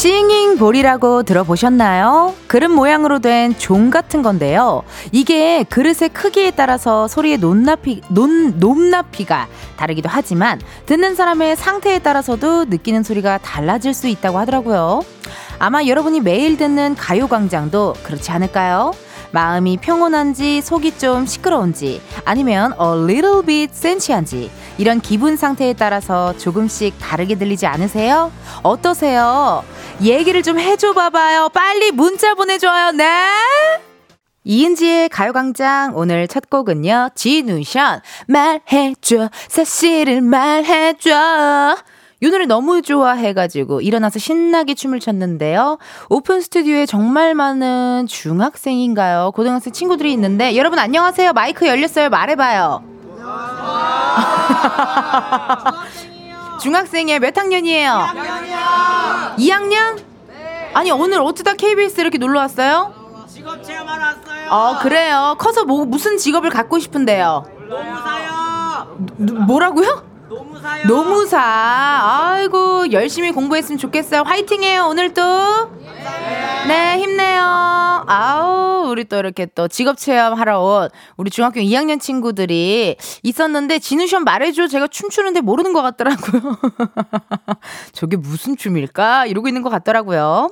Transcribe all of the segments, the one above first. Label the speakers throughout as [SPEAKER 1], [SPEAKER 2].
[SPEAKER 1] 싱잉볼이라고 들어보셨나요? 그릇 모양으로 된 종 같은 건데요. 이게 그릇의 크기에 따라서 소리의 높낮이, 높, 높낮이가 다르기도 하지만 듣는 사람의 상태에 따라서도 느끼는 소리가 달라질 수 있다고 하더라고요. 아마 여러분이 매일 듣는 가요광장도 그렇지 않을까요? 마음이 평온한지 속이 좀 시끄러운지 아니면 a little bit 센치한지 이런 기분 상태에 따라서 조금씩 다르게 들리지 않으세요? 어떠세요? 얘기를 좀 해줘 봐봐요. 빨리 문자 보내줘요. 네? 이은지의 가요광장 오늘 첫 곡은요. 지누션 말해줘 사실을 말해줘 이 노래 너무 좋아해가지고 일어나서 신나게 춤을 췄는데요. 오픈 스튜디오에 정말 많은 중학생인가요? 고등학생 친구들이 있는데 여러분 안녕하세요. 마이크 열렸어요. 말해봐요. 중학생이에요. 몇 학년이에요? 2학년이요. 2학년? 네. 아니 오늘 어쩌다 KBS 이렇게 놀러 왔어요?
[SPEAKER 2] 직업 체험하러 왔어요.
[SPEAKER 1] 어 그래요. 커서 뭐 무슨 직업을 갖고 싶은데요?
[SPEAKER 2] 노무사요.
[SPEAKER 1] 뭐라고요?
[SPEAKER 2] 노무사요.
[SPEAKER 1] 노무사. 아이고, 열심히 공부했으면 좋겠어요. 화이팅해요, 오늘도. 네, 힘내요. 아우, 우리 또 이렇게 또 직업 체험하러 온 우리 중학교 2학년 친구들이 있었는데, 진우 시험 말해줘. 제가 춤추는데 모르는 것 같더라고요. 저게 무슨 춤일까? 이러고 있는 것 같더라고요.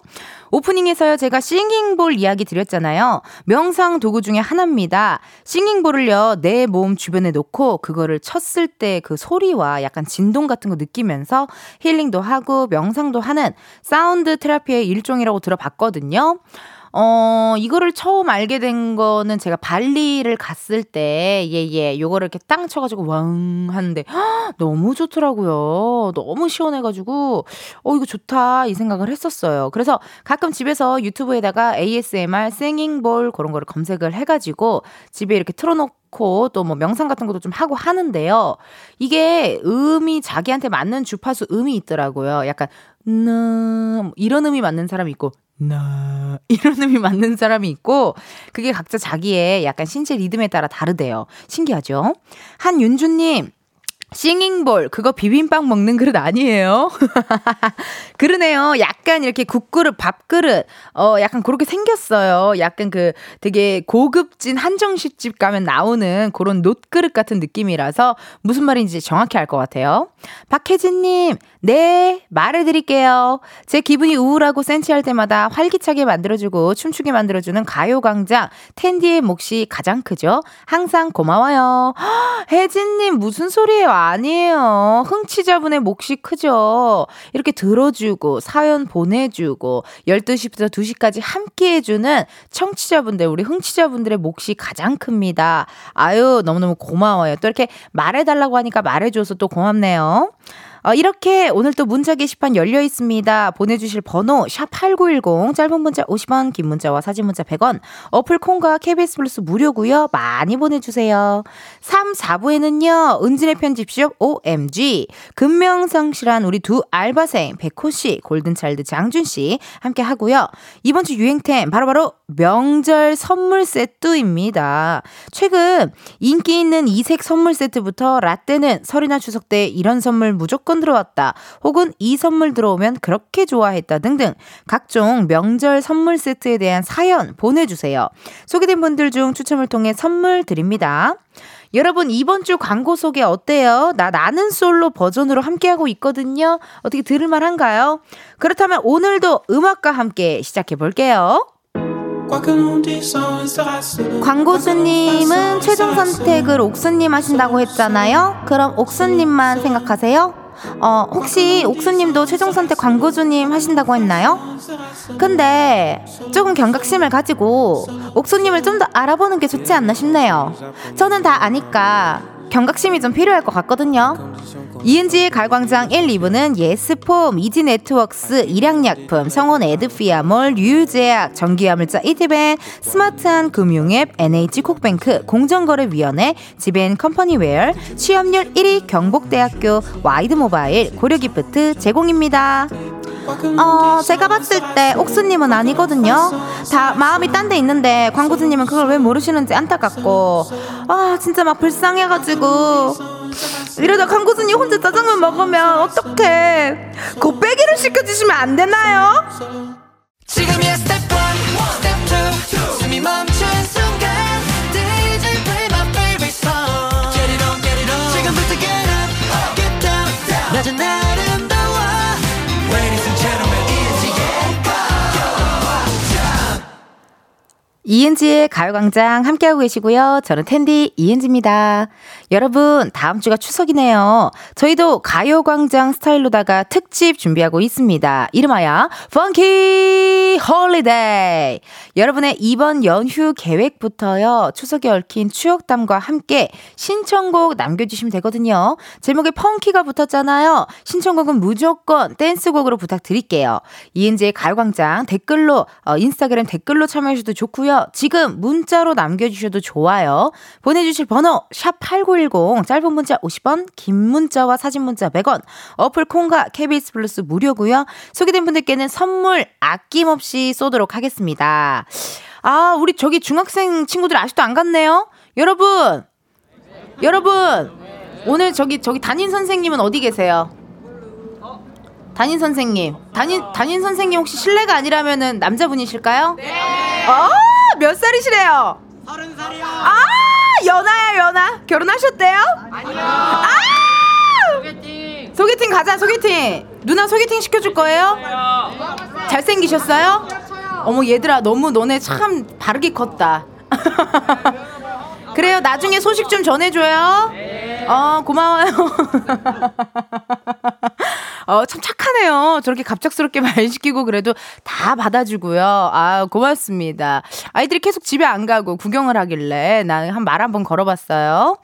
[SPEAKER 1] 오프닝에서요, 제가 싱잉볼 이야기 드렸잖아요. 명상 도구 중에 하나입니다. 싱잉볼을요, 내 몸 주변에 놓고 그거를 쳤을 때 그 소리와 약간 진동 같은 거 느끼면서 힐링도 하고 명상도 하는 사운드 테라피의 일종이라고 들어봤거든요. 어, 이거를 처음 알게 된 거는 제가 발리를 갔을 때, 예, 예, 요거를 이렇게 땅 쳐가지고 왕 하는데, 헉, 너무 좋더라고요. 너무 시원해가지고, 어, 이거 좋다, 이 생각을 했었어요. 그래서 가끔 집에서 유튜브에다가 ASMR, 싱잉볼, 그런 거를 검색을 해가지고, 집에 이렇게 틀어놓고, 또뭐 명상 같은 것도 좀 하고 하는데요. 이게 음이 자기한테 맞는 주파수 음이 있더라고요. 약간, 나, 이런 음이 맞는 사람이 있고, 나 이런 음이 맞는 사람이 있고 그게 각자 자기의 약간 신체 리듬에 따라 다르대요. 신기하죠? 한윤주님 싱잉볼 그거 비빔밥 먹는 그릇 아니에요? 그러네요. 약간 이렇게 국그릇, 밥그릇 어 약간 그렇게 생겼어요. 약간 그 되게 고급진 한정식집 가면 나오는 그런 놋그릇 같은 느낌이라서 무슨 말인지 정확히 알 것 같아요. 박혜진 님 네 말해 드릴게요. 제 기분이 우울하고 센치할 때마다 활기차게 만들어 주고 춤추게 만들어 주는 가요광장 텐디의 몫이 가장 크죠. 항상 고마워요. 혜진 님 무슨 소리예요? 아니에요. 흥취자분의 몫이 크죠. 이렇게 들어주고, 사연 보내주고, 12시부터 2시까지 함께 해주는 청취자분들, 우리 흥취자분들의 몫이 가장 큽니다. 아유, 너무너무 고마워요. 또 이렇게 말해달라고 하니까 말해줘서 또 고맙네요. 어, 이렇게 오늘 또 문자 게시판 열려 있습니다. 보내주실 번호 샵8910 짧은 문자 50원 긴 문자와 사진 문자 100원 어플 콩과 KBS 플러스 무료고요. 많이 보내주세요. 3, 4부에는요. 은진의 편집숍 OMG 금명성실한 우리 두 알바생 백호씨 골든차일드 장준씨 함께 하고요. 이번 주 유행템 바로 바로 명절 선물 세트입니다. 최근 인기 있는 이색 선물 세트부터 라떼는 설이나 추석 때 이런 선물 무조건 들어왔다. 혹은 이 선물 들어오면 그렇게 좋아했다 등등 각종 명절 선물 세트에 대한 사연 보내주세요. 소개된 분들 중 추첨을 통해 선물 드립니다. 여러분 이번 주 광고 소개 어때요? 나 나는 솔로 버전으로 함께하고 있거든요. 어떻게 들을만 한가요? 그렇다면 오늘도 음악과 함께 시작해 볼게요. 광고주님은 최종 선택을 옥수님 하신다고 했잖아요. 그럼 옥수님만 생각하세요. 어, 혹시 옥수님도 최종 선택 광고주님 하신다고 했나요? 근데 조금 경각심을 가지고 옥수님을 좀 더 알아보는 게 좋지 않나 싶네요. 저는 다 아니까 경각심이 좀 필요할 것 같거든요. 이은지의 가요광장 1, 2부는 예스폼, 이지네트웍스, 일양약품, 성원 에드피아몰, 류제약, 전기화물차 이티밴, 스마트한 금융앱, NH콕뱅크, 공정거래위원회, 지벤 컴퍼니웨어, 취업률 1위 경북대학교, 와이드모바일, 고려기프트 제공입니다. 어, 제가 봤을 때 옥수님은 아니거든요. 다 마음이 딴 데 있는데 광고주님은 그걸 왜 모르시는지 안타깝고 아 진짜 막 불쌍해가지고 이러다 광고주님 혼자 짜장면 먹으면 어떡해? 곱빼기를 시켜주시면 안 되나요? 지금이야 스텝 1, 스텝 2 숨이 멈춘 순간 DJ play my favorite song? Get it on, get it on. 지금부터 get up, get down. 낮은 아름다워. Ladies and gentlemen, 이은지의 가요광장. 이은지의 가요광장 함께하고 계시고요. 저는 텐디 이은지입니다. 여러분, 다음 주가 추석이네요. 저희도 가요광장 스타일로다가 특집 준비하고 있습니다. 이름하여 Funky Holiday. 여러분의 이번 연휴 계획부터요. 추석에 얽힌 추억담과 함께 신청곡 남겨주시면 되거든요. 제목에 펑키가 붙었잖아요. 신청곡은 무조건 댄스곡으로 부탁드릴게요. 이은지의 가요광장 댓글로 어, 인스타그램 댓글로 참여하셔도 좋고요. 지금 문자로 남겨주셔도 좋아요. 보내주실 번호 샵89 샵8910 짧은 문자 50원 긴 문자와 사진 문자 100원 어플 콩과 KBS 플러스 무료고요. 소개된 분들께는 선물 아낌없이 쏘도록 하겠습니다. 아 우리 저기 중학생 친구들 아직도 안 갔네요. 여러분 여러분 오늘 저기 저기 담임 선생님은 어디 계세요? 담임 선생님 담임 담임 선생님 혹시 실례가 아니라면은 남자분이실까요? 네. 어 몇 살이시래요?
[SPEAKER 2] 서른 살이요.
[SPEAKER 1] 아 연하야 연하 결혼하셨대요?
[SPEAKER 2] 아니요.
[SPEAKER 1] 아! 소개팅. 소개팅 가자 소개팅. 누나 소개팅 시켜줄 거예요? 잘생기셨어요? 어머 얘들아 너무 너네 참 바르게 컸다. 그래요 나중에 소식 좀 전해줘요. 어 고마워요 어, 참 착하네요. 저렇게 갑작스럽게 말 시키고 그래도 다 받아주고요. 아, 고맙습니다. 아이들이 계속 집에 안 가고 구경을 하길래 나는 한 말 한번 걸어봤어요.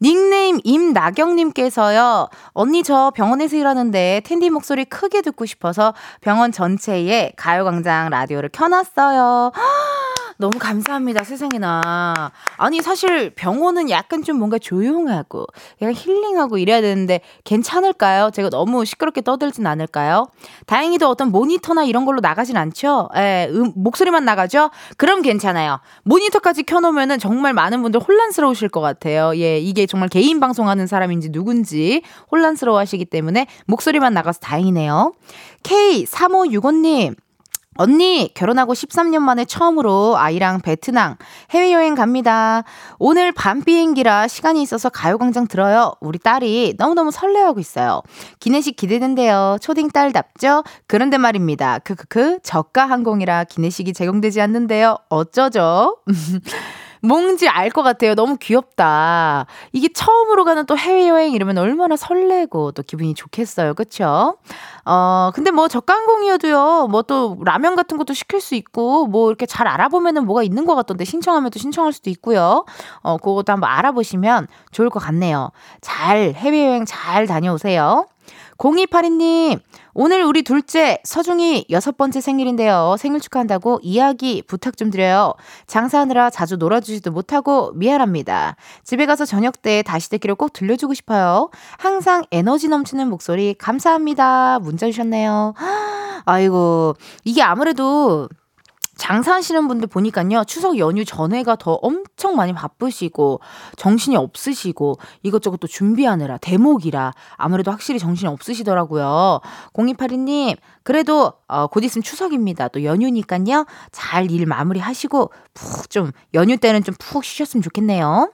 [SPEAKER 1] 닉네임 임나경님께서요. 언니 저 병원에서 일하는데 텐디 목소리 크게 듣고 싶어서 병원 전체에 가요광장 라디오를 켜놨어요. 너무 감사합니다, 세상에나. 아니, 사실 병원은 약간 좀 뭔가 조용하고, 약간 힐링하고 이래야 되는데, 괜찮을까요? 제가 너무 시끄럽게 떠들진 않을까요? 다행히도 어떤 모니터나 이런 걸로 나가진 않죠? 예, 음, 목소리만 나가죠? 그럼 괜찮아요. 모니터까지 켜놓으면은 정말 많은 분들 혼란스러우실 것 같아요. 예, 이게 정말 개인 방송하는 사람인지 누군지 혼란스러워 하시기 때문에 목소리만 나가서 다행이네요. K3565님, 언니, 결혼하고 13년 만에 처음으로 아이랑 베트남 해외여행 갑니다. 오늘 밤 비행기라 시간이 있어서 가요광장 들어요. 우리 딸이 너무너무 설레하고 있어요. 기내식 기대된대요. 초딩 딸답죠? 그런데 말입니다. 크크크, 저가 항공이라 기내식이 제공되지 않는데요. 어쩌죠? 뭔지 알 것 같아요. 너무 귀엽다. 이게 처음으로 가는 또 해외여행 이러면 얼마나 설레고 또 기분이 좋겠어요. 그쵸? 어, 근데 뭐 저가항공이어도요, 뭐 또 라면 같은 것도 시킬 수 있고, 뭐 이렇게 잘 알아보면은 뭐가 있는 것 같던데 신청하면 또 신청할 수도 있고요. 어, 그것도 한번 알아보시면 좋을 것 같네요. 잘, 해외여행 잘 다녀오세요. 0282님, 오늘 우리 둘째 서중이 여섯 번째 생일인데요. 생일 축하한다고 이야기 부탁 좀 드려요. 장사하느라 자주 놀아주지도 못하고 미안합니다. 집에 가서 저녁 때 다시 듣기를 꼭 들려주고 싶어요. 항상 에너지 넘치는 목소리 감사합니다. 문자 주셨네요. 아이고, 이게 아무래도 장사하시는 분들 보니까요, 추석 연휴 전에가 더 엄청 많이 바쁘시고, 정신이 없으시고, 이것저것 또 준비하느라, 대목이라, 아무래도 확실히 정신이 없으시더라고요. 0282님, 그래도, 어, 곧 있으면 추석입니다. 또 연휴니까요, 잘 일 마무리 하시고, 푹 좀, 연휴 때는 좀 푹 쉬셨으면 좋겠네요.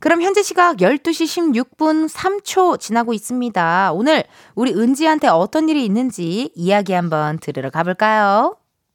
[SPEAKER 1] 그럼 현재 시각 12시 16분 3초 지나고 있습니다. 오늘 우리 은지한테 어떤 일이 있는지 이야기 한번 들으러 가볼까요?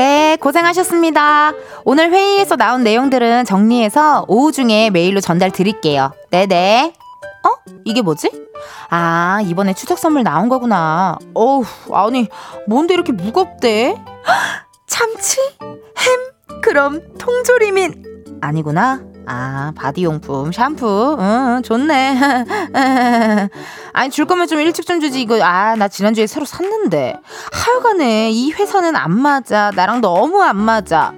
[SPEAKER 1] 네, 고생하셨습니다. 오늘 회의에서 나온 내용들은 정리해서 오후 중에 메일로 전달 드릴게요. 네네. 어? 이게 뭐지? 아, 이번에 추석 선물 나온 거구나. 어우, 아니, 뭔데 이렇게 무겁대? 참치? 햄? 그럼 통조림인 아니구나. 아, 바디용품, 샴푸. 응, 좋네. 아니, 줄 거면 좀 일찍 좀 주지. 이거, 아, 나 지난주에 새로 샀는데. 하여간에, 이 회사는 안 맞아. 나랑 너무 안 맞아.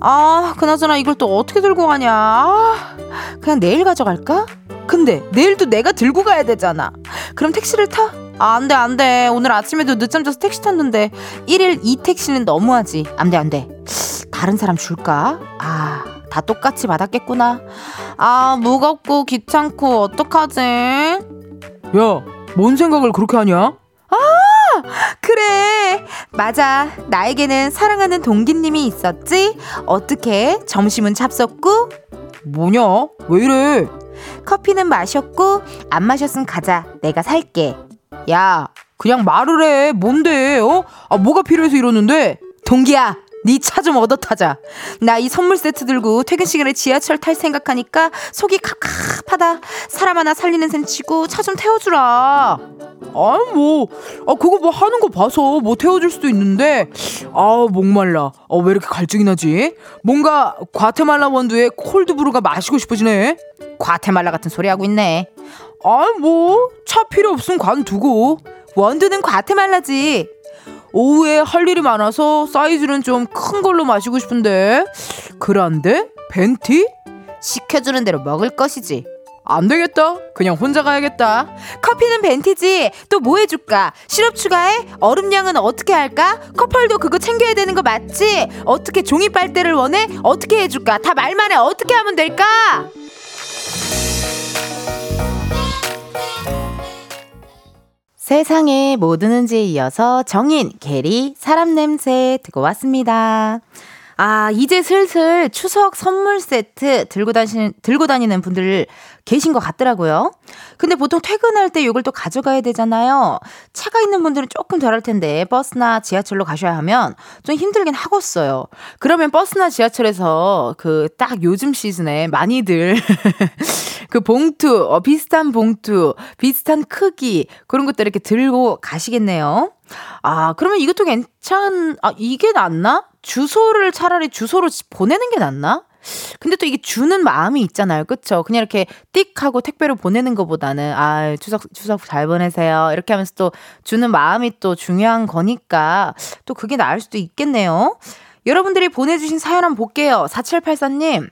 [SPEAKER 1] 아, 그나저나 이걸 또 어떻게 들고 가냐. 아, 그냥 내일 가져갈까? 근데 내일도 내가 들고 가야 되잖아. 그럼 택시를 타? 아, 안 돼, 안 돼. 오늘 아침에도 늦잠 자서 택시 탔는데 1일 2택시는 너무하지. 안 돼, 안 돼. 다른 사람 줄까? 아, 다 똑같이 받았겠구나. 아, 무겁고 귀찮고 어떡하지?
[SPEAKER 3] 야, 뭔 생각을 그렇게 하냐?
[SPEAKER 1] 아, 그래. 맞아. 나에게는 사랑하는 동기님이 있었지? 어떻게? 점심은 잡섰고?
[SPEAKER 3] 뭐냐? 왜 이래?
[SPEAKER 1] 커피는 마셨고, 안 마셨으면 가자. 내가 살게.
[SPEAKER 3] 야, 그냥 말을 해. 뭔데, 어? 아, 뭐가 필요해서 이러는데?
[SPEAKER 1] 동기야, 네 차 좀 얻어 타자. 나 이 선물 세트 들고 퇴근 시간에 지하철 탈 생각하니까 속이 갑갑하다. 사람 하나 살리는 셈 치고 차 좀 태워주라.
[SPEAKER 3] 아, 뭐, 아, 그거 뭐 하는 거 봐서 뭐 태워줄 수도 있는데, 아, 목말라. 어, 왜 이렇게 갈증이 나지? 뭔가 과테말라 원두에 콜드브루가 마시고 싶어지네.
[SPEAKER 1] 과테말라 같은 소리 하고 있네.
[SPEAKER 3] 아, 뭐, 차 필요 없으면 관두고.
[SPEAKER 1] 원두는 과테말라지.
[SPEAKER 3] 오후에 할 일이 많아서 사이즈는 좀 큰 걸로 마시고 싶은데. 그란데 벤티?
[SPEAKER 1] 시켜주는 대로 먹을 것이지.
[SPEAKER 3] 안 되겠다. 그냥 혼자 가야겠다.
[SPEAKER 1] 커피는 벤티지. 또 뭐 해줄까? 시럽 추가해? 얼음량은 어떻게 할까? 커플도 그거 챙겨야 되는 거 맞지? 어떻게 종이 빨대를 원해? 어떻게 해줄까? 다 말만 해. 어떻게 하면 될까 세상에 뭐 드는지에 이어서 정인, 게리, 사람 냄새 듣고 왔습니다. 아, 이제 슬슬 추석 선물 세트 들고 다니는, 들고 다니는 분들 계신 것 같더라고요. 근데 보통 퇴근할 때 이걸 또 가져가야 되잖아요. 차가 있는 분들은 조금 덜 할 텐데 버스나 지하철로 가셔야 하면 좀 힘들긴 하겠어요. 그러면 버스나 지하철에서 그 딱 요즘 시즌에 많이들 그 봉투, 어, 비슷한 봉투, 비슷한 크기 그런 것들 이렇게 들고 가시겠네요. 아, 그러면 이것도 괜찮, 아, 이게 낫나? 주소를 차라리 주소로 보내는 게 낫나? 근데 또 이게 주는 마음이 있잖아요. 그쵸? 그냥 이렇게 띡 하고 택배로 보내는 것보다는, 아, 추석, 추석 잘 보내세요. 이렇게 하면서 또 주는 마음이 또 중요한 거니까 또 그게 나을 수도 있겠네요. 여러분들이 보내주신 사연 한번 볼게요. 4784님.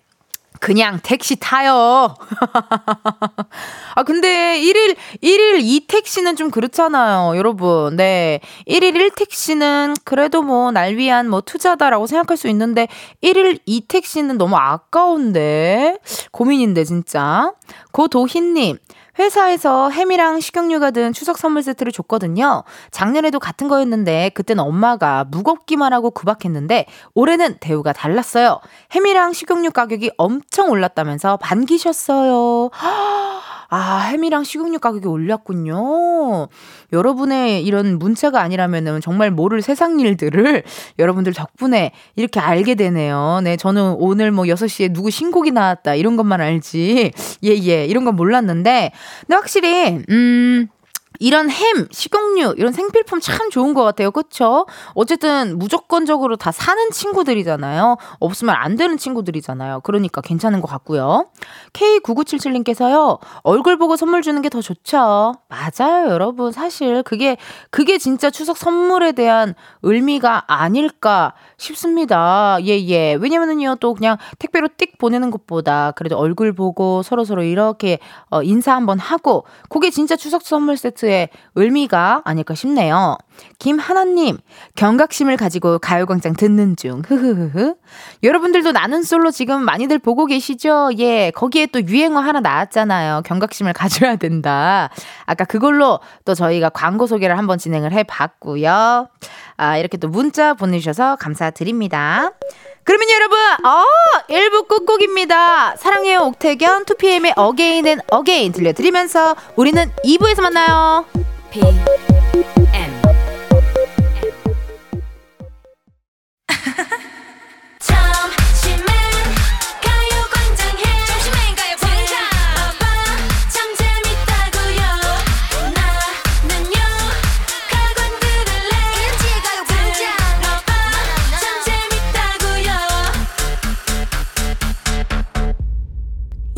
[SPEAKER 1] 그냥 택시 타요. 아, 근데 1일, 1일 2택시는 좀 그렇잖아요, 여러분. 네. 1일 1택시는 그래도 뭐, 날 위한 뭐, 투자다라고 생각할 수 있는데, 1일 2택시는 너무 아까운데? 고민인데, 진짜. 고도희님, 회사에서 햄이랑 식용유가 든 추석 선물 세트를 줬거든요. 작년에도 같은 거였는데 그때는 엄마가 무겁기만 하고 구박했는데 올해는 대우가 달랐어요. 햄이랑 식용유 가격이 엄청 올랐다면서 반기셨어요. 아, 햄이랑 식용유 가격이 올랐군요. 여러분의 이런 문자가 아니라면은 정말 모를 세상 일들을 여러분들 덕분에 이렇게 알게 되네요. 네, 저는 오늘 뭐 6시에 누구 신곡이 나왔다 이런 것만 알지. 예, 예. 이런 건 몰랐는데. 근데 확실히, 음, 이런 햄, 식용유, 이런 생필품 참 좋은 것 같아요. 그쵸? 어쨌든 무조건적으로 다 사는 친구들이잖아요. 없으면 안 되는 친구들이잖아요. 그러니까 괜찮은 것 같고요. K9977님께서요, 얼굴 보고 선물 주는 게 더 좋죠. 맞아요, 여러분. 사실 그게, 그게 진짜 추석 선물에 대한 의미가 아닐까 싶습니다. 예, 예. 왜냐면은요, 또 그냥 택배로 띡 보내는 것보다 그래도 얼굴 보고 서로서로 이렇게 어, 인사 한번 하고, 그게 진짜 추석 선물 세트 의 의미가 아닐까 싶네요. 김하나님, 경각심을 가지고 가요광장 듣는 중. 흐흐흐흐. 여러분들도 나는 솔로 지금 많이들 보고 계시죠? 예, 거기에 또 유행어 하나 나왔잖아요. 경각심을 가져야 된다. 아까 그걸로 또 저희가 광고 소개를 한번 진행을 해 봤고요. 아, 이렇게 또 문자 보내주셔서 감사드립니다. 그러면 여러분, 어, 1부 끝곡입니다. 사랑해요, 옥택연, 2PM의 Again and Again 들려드리면서 우리는 2부에서 만나요. P,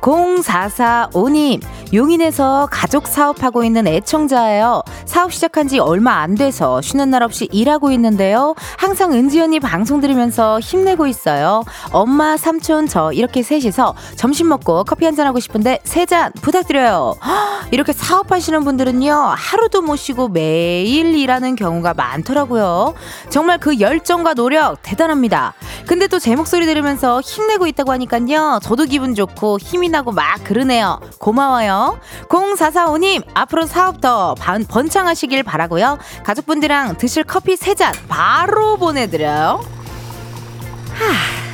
[SPEAKER 1] 0445님, 용인에서 가족 사업하고 있는 애청자예요. 사업 시작한 지 얼마 안 돼서 쉬는 날 없이 일하고 있는데요. 항상 은지 언니 방송 들으면서 힘내고 있어요. 엄마, 삼촌, 저 이렇게 셋이서 점심 먹고 커피 한 잔 하고 싶은데 세 잔 부탁드려요. 헉, 이렇게 사업하시는 분들은요, 하루도 못 쉬고 매일 일하는 경우가 많더라고요. 정말 그 열정과 노력 대단합니다. 근데 또 제 목소리 들으면서 힘내고 있다고 하니까요, 저도 기분 좋고 힘이 나고 막 그러네요. 고마워요. 0445님, 앞으로 사업 더 번- 번창하시길 바라고요. 가족분들이랑 드실 커피 세 잔 바로 보내드려요. 하.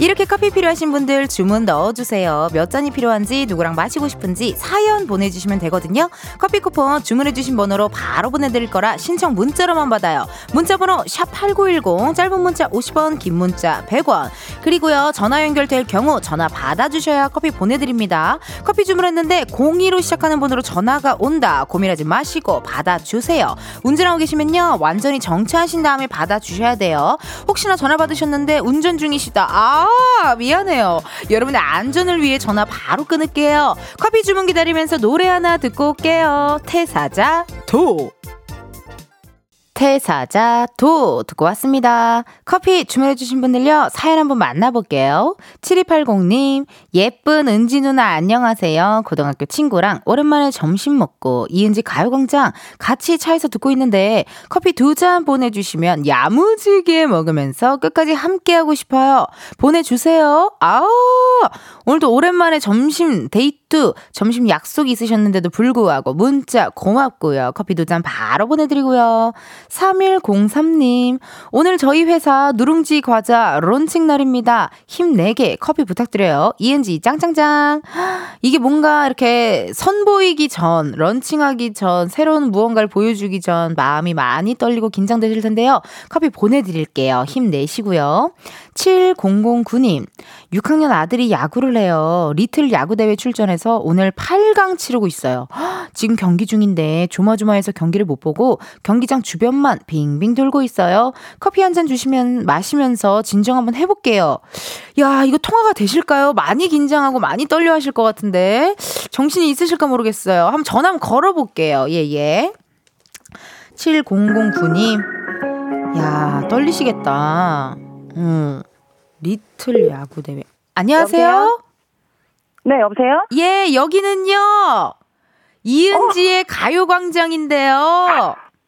[SPEAKER 1] 이렇게 커피 필요하신 분들 주문 넣어주세요. 몇 잔이 필요한지 누구랑 마시고 싶은지 사연 보내주시면 되거든요. 커피 쿠폰 주문해주신 번호로 바로 보내드릴 거라 신청 문자로만 받아요. 문자번호 샵 8910 짧은 문자 50원 긴 문자 100원 그리고요 전화 연결될 경우 전화 받아주셔야 커피 보내드립니다. 커피 주문했는데 02로 시작하는 번호로 전화가 온다. 고민하지 마시고 받아주세요. 운전하고 계시면요 완전히 정차하신 다음에 받아주셔야 돼요. 혹시나 전화 받으셨는데 운전 중이시다. 아 미안해요. 여러분의 안전을 위해 전화 바로 끊을게요. 커피 주문 기다리면서 노래 하나 듣고 올게요. 태사자 도. 태사자 도 듣고 왔습니다. 커피 주문해주신 분들요, 사연 한번 만나볼게요. 7280님, 예쁜 은지 누나 안녕하세요. 고등학교 친구랑 오랜만에 점심 먹고 이은지 가요광장 같이 차에서 듣고 있는데 커피 두 잔 보내주시면 야무지게 먹으면서 끝까지 함께하고 싶어요. 보내주세요. 아우, 오늘도 오랜만에 점심 데이트, 점심 약속 있으셨는데도 불구하고 문자 고맙고요. 커피 두 잔 바로 보내드리고요. 3103님, 오늘 저희 회사 누룽지 과자 론칭 날입니다. 힘내게 커피 부탁드려요. 이은지 짱짱짱. 이게 뭔가 이렇게 선보이기 전, 런칭하기 전, 새로운 무언가를 보여주기 전 마음이 많이 떨리고 긴장되실 텐데요. 커피 보내드릴게요. 힘내시고요. 7009님, 6학년 아들이 야구를 해요. 리틀 야구대회 출전해서 오늘 8강 치르고 있어요. 지금 경기 중인데 조마조마해서 경기를 못 보고 경기장 주변만 빙빙 돌고 있어요. 커피 한 잔 주시면 마시면서 진정 한번 해볼게요. 야, 이거 통화가 되실까요? 많이 긴장하고 많이 떨려 하실 것 같은데. 정신이 있으실까 모르겠어요. 한번 전화 한번 걸어볼게요. 예, 예. 7009님. 야, 떨리시겠다. 음. 리틀 야구 대회. 안녕하세요.
[SPEAKER 4] 여보세요? 네, 여보세요?
[SPEAKER 1] 예, 여기는요. 이은지의 가요 광장인데요.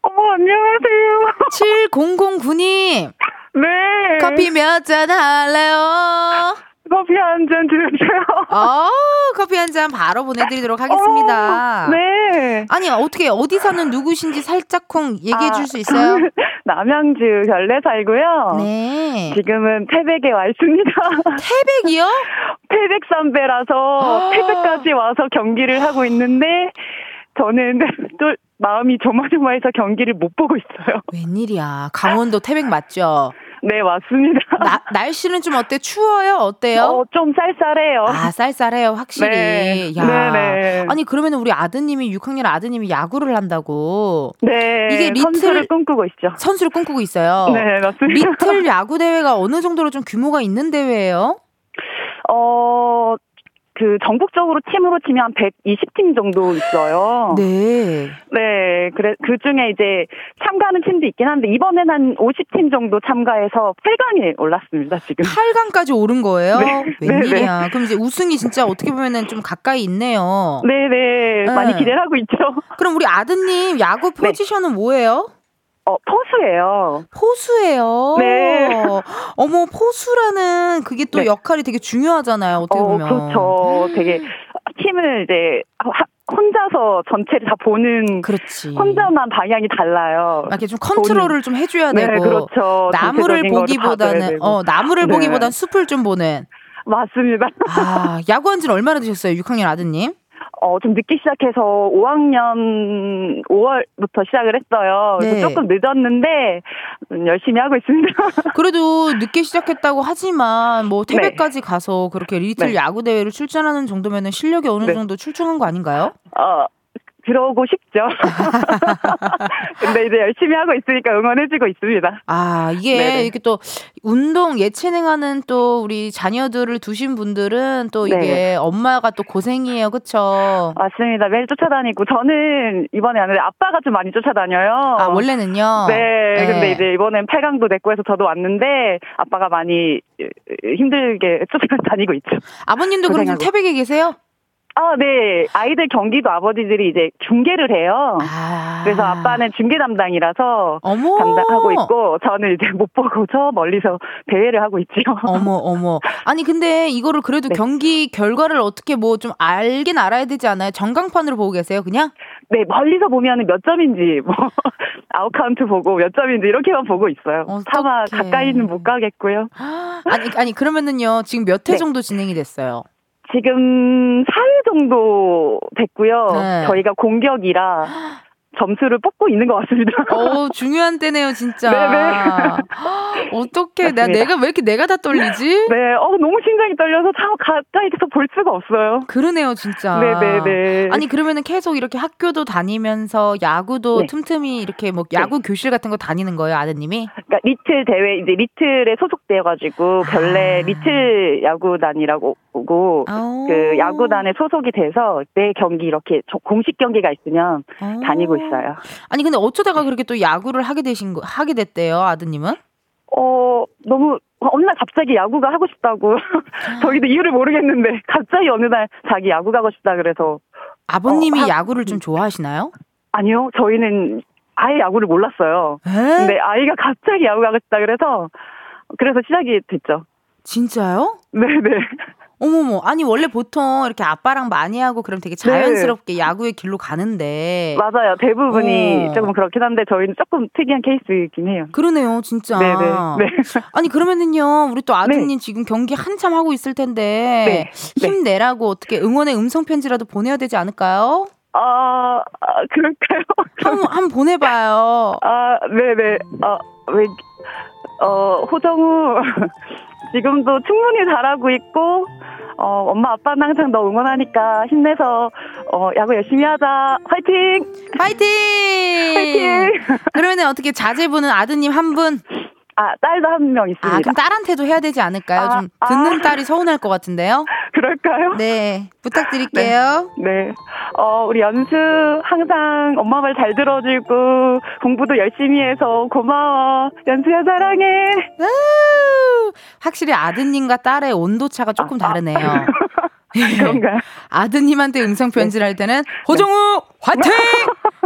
[SPEAKER 4] 어머, 안녕하세요.
[SPEAKER 1] 7009님,
[SPEAKER 4] 네.
[SPEAKER 1] 커피 몇 잔 할래요?
[SPEAKER 4] 커피 한잔 주세요.
[SPEAKER 1] 어, 커피 한 잔 바로 보내드리도록 하겠습니다.
[SPEAKER 4] 어, 네.
[SPEAKER 1] 아니, 어떻게, 어디 사는 누구신지 살짝쿵 얘기해 줄 수 있어요?
[SPEAKER 4] 남양주 별내 살고요.
[SPEAKER 1] 네.
[SPEAKER 4] 지금은 태백에 와 있습니다.
[SPEAKER 1] 태백이요?
[SPEAKER 4] 태백 선배라서
[SPEAKER 1] 아.
[SPEAKER 4] 태백까지 와서 경기를 하고 있는데 저는 또 마음이 조마조마해서 경기를 못 보고 있어요.
[SPEAKER 1] 웬일이야. 강원도 태백 맞죠?
[SPEAKER 4] 네, 맞습니다.
[SPEAKER 1] 나, 날씨는 좀 어때? 추워요? 어때요?
[SPEAKER 4] 어, 좀 쌀쌀해요.
[SPEAKER 1] 아, 쌀쌀해요, 확실히.
[SPEAKER 4] 네.
[SPEAKER 1] 야.
[SPEAKER 4] 네네.
[SPEAKER 1] 아니, 그러면 우리 아드님이, 6학년 아드님이 야구를 한다고
[SPEAKER 4] 네.
[SPEAKER 1] 이게 리틀-
[SPEAKER 4] 선수를 꿈꾸고 있죠.
[SPEAKER 1] 선수를 꿈꾸고 있어요.
[SPEAKER 4] 네, 맞습니다.
[SPEAKER 1] 리틀 야구 대회가 어느 정도로 좀 규모가 있는 대회예요?
[SPEAKER 4] 어, 그 전국적으로 팀으로 치면 한 120팀 정도 있어요.
[SPEAKER 1] 네.
[SPEAKER 4] 네, 그래 그 중에 이제 참가하는 팀도 있긴 한데 이번엔 한 50팀 정도 참가해서 8강에 올랐습니다, 지금.
[SPEAKER 1] 8강까지 오른 거예요?
[SPEAKER 4] 네.
[SPEAKER 1] 웬일이야. 그럼 이제 우승이 진짜 어떻게 보면은 좀 가까이 있네요.
[SPEAKER 4] 네, 네. 많이
[SPEAKER 1] 네.
[SPEAKER 4] 기대를 하고 있죠.
[SPEAKER 1] 그럼 우리 아드님 야구
[SPEAKER 4] 네.
[SPEAKER 1] 포지션은 뭐예요?
[SPEAKER 4] 어, 포수예요.
[SPEAKER 1] 포수예요.
[SPEAKER 4] 네.
[SPEAKER 1] 어머, 포수라는 그게 또
[SPEAKER 4] 네.
[SPEAKER 1] 역할이 되게 중요하잖아요. 어떻게
[SPEAKER 4] 어,
[SPEAKER 1] 보면.
[SPEAKER 4] 그렇죠. 되게 팀을 이제 하- 혼자서 전체를 다 보는
[SPEAKER 1] 그렇지.
[SPEAKER 4] 혼자만 방향이 달라요.
[SPEAKER 1] 막 이렇게 좀 컨트롤을 좀 해줘야
[SPEAKER 4] 네,
[SPEAKER 1] 되고.
[SPEAKER 4] 그렇죠.
[SPEAKER 1] 나무를 보기보다는. 어 나무를
[SPEAKER 4] 네.
[SPEAKER 1] 보기보단 숲을 좀 보는.
[SPEAKER 4] 맞습니다.
[SPEAKER 1] 아, 야구한 지는 얼마나 되셨어요, 6학년 아드님?
[SPEAKER 4] 어, 좀 늦게 시작해서 5학년 5월부터 시작을 했어요. 그래서
[SPEAKER 1] 네.
[SPEAKER 4] 조금 늦었는데 음, 열심히 하고 있습니다.
[SPEAKER 1] 그래도 늦게 시작했다고 하지만 뭐 태백까지 가서 그렇게 리틀
[SPEAKER 4] 네.
[SPEAKER 1] 야구 대회를 출전하는 정도면은 실력이 어느
[SPEAKER 4] 네.
[SPEAKER 1] 정도 출중한 거 아닌가요?
[SPEAKER 4] 어, 그러고 싶죠. 근데 이제 열심히 하고 있으니까 응원해주고 있습니다.
[SPEAKER 1] 아, 이게
[SPEAKER 4] 네네.
[SPEAKER 1] 이렇게 또 운동 예체능하는 또 우리 자녀들을 두신 분들은 또 이게
[SPEAKER 4] 네.
[SPEAKER 1] 엄마가 또 고생이에요. 그쵸?
[SPEAKER 4] 맞습니다. 매일 쫓아다니고 저는 이번에 안 했는데 아빠가 좀 많이 쫓아다녀요.
[SPEAKER 1] 아, 원래는요?
[SPEAKER 4] 네, 근데
[SPEAKER 1] 네.
[SPEAKER 4] 이제 이번엔 8강도 냈고 해서 저도 왔는데 아빠가 많이 힘들게 쫓아다니고 있죠.
[SPEAKER 1] 아버님도 그럼
[SPEAKER 4] 고생하고.
[SPEAKER 1] 태백에 계세요?
[SPEAKER 4] 아, 네. 아이들 경기도 아버지들이 이제 중계를 해요.
[SPEAKER 1] 아.
[SPEAKER 4] 그래서 아빠는 중계 담당이라서
[SPEAKER 1] 어머.
[SPEAKER 4] 담당하고 있고 저는 이제 못 보고 저 멀리서 대기를 하고 있죠.
[SPEAKER 1] 어머, 어머. 아니, 근데 이거를 그래도
[SPEAKER 4] 네.
[SPEAKER 1] 경기 결과를 어떻게 뭐 좀 알긴 알아야 되지 않아요? 전광판으로 보고 계세요, 그냥?
[SPEAKER 4] 네, 멀리서 보면은 몇 점인지 뭐 아웃카운트 보고 몇 점인지 이렇게만 보고 있어요. 차마
[SPEAKER 1] 어떡해.
[SPEAKER 4] 가까이는 못 가겠고요.
[SPEAKER 1] 아니, 아니, 그러면은요, 지금 몇회
[SPEAKER 4] 네.
[SPEAKER 1] 정도 진행이 됐어요?
[SPEAKER 4] 지금 4회 정도 됐고요.
[SPEAKER 1] 네.
[SPEAKER 4] 저희가 공격이라 점수를 뽑고 있는 것 같습니다.
[SPEAKER 1] 어 중요한 때네요, 진짜.
[SPEAKER 4] 네네.
[SPEAKER 1] 어떻게 나. 내가 왜 이렇게 내가 다 떨리지?
[SPEAKER 4] 네, 어, 너무 심장이 떨려서 참 가까이서 볼 수가 없어요.
[SPEAKER 1] 그러네요, 진짜.
[SPEAKER 4] 네네네.
[SPEAKER 1] 아니 그러면은 계속 이렇게 학교도 다니면서 야구도
[SPEAKER 4] 네.
[SPEAKER 1] 틈틈이 이렇게 뭐 야구 교실 같은 거 다니는 거예요, 아드님이?
[SPEAKER 4] 그러니까 리틀 대회 이제 리틀에 소속되어가지고 별내
[SPEAKER 1] 아.
[SPEAKER 4] 리틀 야구단이라고 보고. 그 야구단에 소속이 돼서 매 경기 이렇게 저- 공식 경기가 있으면
[SPEAKER 1] 어.
[SPEAKER 4] 다니고 있어요.
[SPEAKER 1] 아니 근데 어쩌다가 그렇게 또 야구를 하게 되신 거 하게 됐대요, 아드님은?
[SPEAKER 4] 어 너무 어느 날 갑자기 야구가 하고 싶다고 저희도 이유를 모르겠는데 갑자기 어느 날 자기 야구 가고 싶다 그래서
[SPEAKER 1] 아버님이
[SPEAKER 4] 어, 하-
[SPEAKER 1] 야구를 좀 좋아하시나요?
[SPEAKER 4] 아니요 저희는 아예 야구를 몰랐어요.
[SPEAKER 1] 에?
[SPEAKER 4] 근데 아이가 갑자기 야구 가고 싶다 그래서 그래서 시작이 됐죠.
[SPEAKER 1] 진짜요?
[SPEAKER 4] 네네.
[SPEAKER 1] 어머머, 아니 원래 보통 이렇게 아빠랑 많이 하고 그럼 되게 자연스럽게 야구의 길로 가는데
[SPEAKER 4] 네. 맞아요. 대부분이
[SPEAKER 1] 어.
[SPEAKER 4] 조금 그렇긴 한데 저희는 조금 특이한 케이스이긴 해요.
[SPEAKER 1] 그러네요, 진짜.
[SPEAKER 4] 네네. 네.
[SPEAKER 1] 아니 그러면은요, 우리 또 아드님 지금 경기 한참 하고 있을 텐데
[SPEAKER 4] 네.
[SPEAKER 1] 힘내라고 어떻게 응원의 음성 편지라도 보내야 되지 않을까요?
[SPEAKER 4] 아, 아, 그럴까요?
[SPEAKER 1] 한번 한번 보내봐요.
[SPEAKER 4] 아, 네네. 어, 왜, 어, 호정우. 지금도 충분히 잘하고 있고, 어, 엄마, 아빠는 항상 너 응원하니까 힘내서, 어, 야구 열심히 하자. 화이팅!
[SPEAKER 1] 파이팅!
[SPEAKER 4] 화이팅!
[SPEAKER 1] 그러면 어떻게 자제분은 아드님 한 분?
[SPEAKER 4] 아, 딸도 한 명 있습니다.
[SPEAKER 1] 아 그럼 딸한테도 해야 되지 않을까요?
[SPEAKER 4] 아,
[SPEAKER 1] 좀 듣는
[SPEAKER 4] 아.
[SPEAKER 1] 딸이 서운할 것 같은데요.
[SPEAKER 4] 그럴까요?
[SPEAKER 1] 네, 부탁드릴게요.
[SPEAKER 4] 네. 어, 우리 연수 항상 엄마 말 잘 들어주고 공부도 열심히 해서 고마워. 연수야 사랑해.
[SPEAKER 1] 우! 확실히 아드님과 딸의 온도 차가 조금
[SPEAKER 4] 아, 아.
[SPEAKER 1] 다르네요.
[SPEAKER 4] 그런가요?
[SPEAKER 1] 아드님한테 음성 편지를 할 때는 호정우 화이팅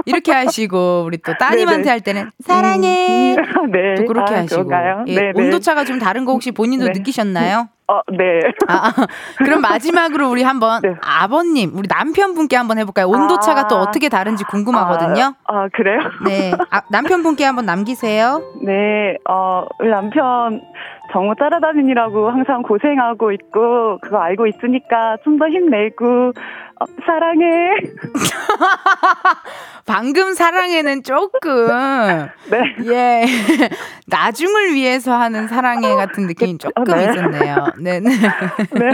[SPEAKER 1] 이렇게 하시고 우리 또 따님한테
[SPEAKER 4] 네네.
[SPEAKER 1] 할 때는 사랑해
[SPEAKER 4] 네.
[SPEAKER 1] 또 그렇게
[SPEAKER 4] 아,
[SPEAKER 1] 하시고? 예,
[SPEAKER 4] 네, 네.
[SPEAKER 1] 온도 차가 좀 다른 거 혹시 본인도
[SPEAKER 4] 네.
[SPEAKER 1] 느끼셨나요?
[SPEAKER 4] 어, 네.
[SPEAKER 1] 아, 아, 그럼 마지막으로 우리 한번
[SPEAKER 4] 네.
[SPEAKER 1] 아버님 우리 남편분께 한번 해볼까요? 온도 차가
[SPEAKER 4] 아.
[SPEAKER 1] 또 어떻게 다른지 궁금하거든요.
[SPEAKER 4] 아, 아, 그래요?
[SPEAKER 1] 네, 아, 남편분께 한번 남기세요.
[SPEAKER 4] 네, 어, 우리 남편 정우 따라다니느라고 항상 고생하고 있고, 그거 알고 있으니까 좀 더 힘내고, 어, 사랑해.
[SPEAKER 1] 방금 사랑해는 조금
[SPEAKER 4] 네.
[SPEAKER 1] 예 나중을 위해서 하는 사랑해 같은 느낌이 조금
[SPEAKER 4] 네.
[SPEAKER 1] 있었네요. 네, 네.
[SPEAKER 4] 네.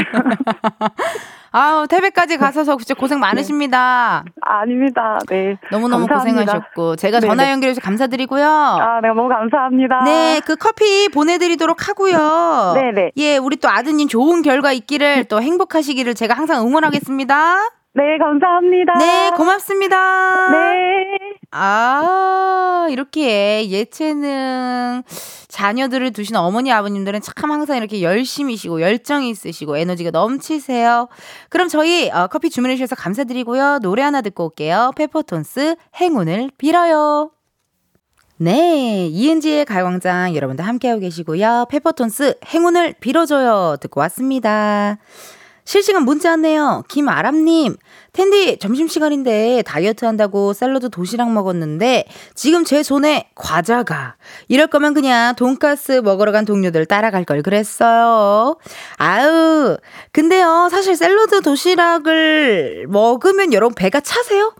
[SPEAKER 1] 아우 태백까지 가셔서 진짜 고생 많으십니다.
[SPEAKER 4] 아닙니다. 네.
[SPEAKER 1] 너무너무
[SPEAKER 4] 감사합니다.
[SPEAKER 1] 고생하셨고 제가
[SPEAKER 4] 네네.
[SPEAKER 1] 전화 연결해서 감사드리고요.
[SPEAKER 4] 아, 네, 너무 감사합니다.
[SPEAKER 1] 네, 그 커피 보내드리도록 하고요.
[SPEAKER 4] 네네.
[SPEAKER 1] 예, 우리 또 아드님 좋은 결과 있기를 또 행복하시기를 제가 항상 응원하겠습니다.
[SPEAKER 4] 네, 감사합니다.
[SPEAKER 1] 네, 고맙습니다.
[SPEAKER 4] 네.
[SPEAKER 1] 아, 이렇게 예체능 자녀들을 두신 어머니 아버님들은 참 항상 이렇게 열심히시고 열정이 있으시고 에너지가 넘치세요. 그럼 저희 어, 커피 주문해 주셔서 감사드리고요. 노래 하나 듣고 올게요. 페퍼톤스 행운을 빌어요. 네, 이은지의 가요광장 여러분들 함께하고 계시고요. 페퍼톤스 행운을 빌어줘요 듣고 왔습니다. 실시간 문자 왔네요. 김아람님. 텐디, 점심시간인데 다이어트 한다고 샐러드 도시락 먹었는데 지금 제 손에 과자가. 이럴 거면 그냥 돈가스 먹으러 간 동료들 따라갈 걸 그랬어요. 아우. 근데요, 사실 샐러드 도시락을 먹으면 여러분 배가 차세요?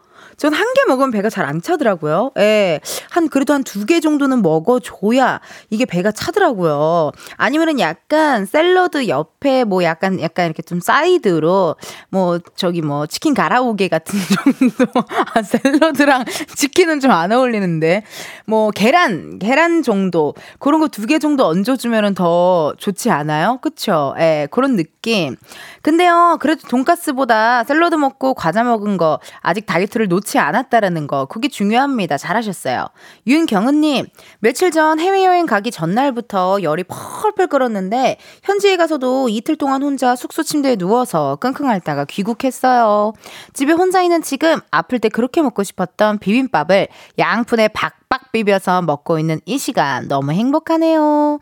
[SPEAKER 1] 전 한 개 먹으면 배가 잘 안 차더라고요. 예. 한, 그래도 한 두 개 정도는 먹어줘야 이게 배가 차더라고요. 아니면은 약간 샐러드 옆에 뭐 약간, 약간 이렇게 좀 사이드로 뭐 저기 뭐 치킨 가라오게 같은 정도. 아, 샐러드랑 치킨은 좀 안 어울리는데. 뭐 계란, 계란 정도. 그런 거 두 개 정도 얹어주면은 더 좋지 않아요? 그쵸? 예, 그런 느낌. 근데요, 그래도 돈가스보다 샐러드 먹고 과자 먹은 거 아직 다이어트를 놓지 않았다라는 거, 그게 중요합니다. 잘하셨어요. 윤경은님, 며칠 전 해외여행 가기 전날부터 열이 펄펄 끓었는데, 현지에 가서도 이틀 동안 혼자 숙소 침대에 누워서 끙끙 앓다가 귀국했어요. 집에 혼자 있는 지금 아플 때 그렇게 먹고 싶었던 비빔밥을 양푼에 박박 비벼서 먹고 있는 이 시간 너무 행복하네요.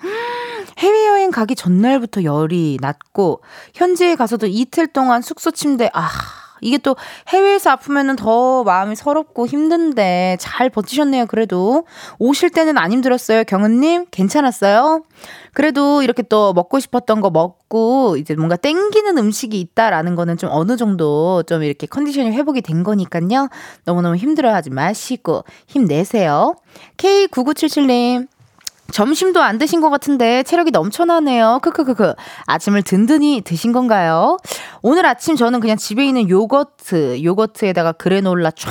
[SPEAKER 1] 해외여행 가기 전날부터 열이 났고 현지에 가서도 이틀 동안 숙소 침대 아 이게 또 해외에서 아프면은 더 마음이 서럽고 힘든데 잘 버티셨네요. 그래도 오실 때는 안 힘들었어요. 경은님 괜찮았어요? 그래도 이렇게 또 먹고 싶었던 거 먹고 이제 뭔가 땡기는 음식이 있다라는 거는 좀 어느 정도 좀 이렇게 컨디션이 회복이 된 거니까요. 너무너무 힘들어하지 마시고 힘내세요. K9977님 점심도 안 드신 것 같은데 체력이 넘쳐나네요. 크크크크. 아침을 든든히 드신 건가요? 오늘 아침 저는 그냥 집에 있는 요거트, 요거트에다가 그래놀라 쫙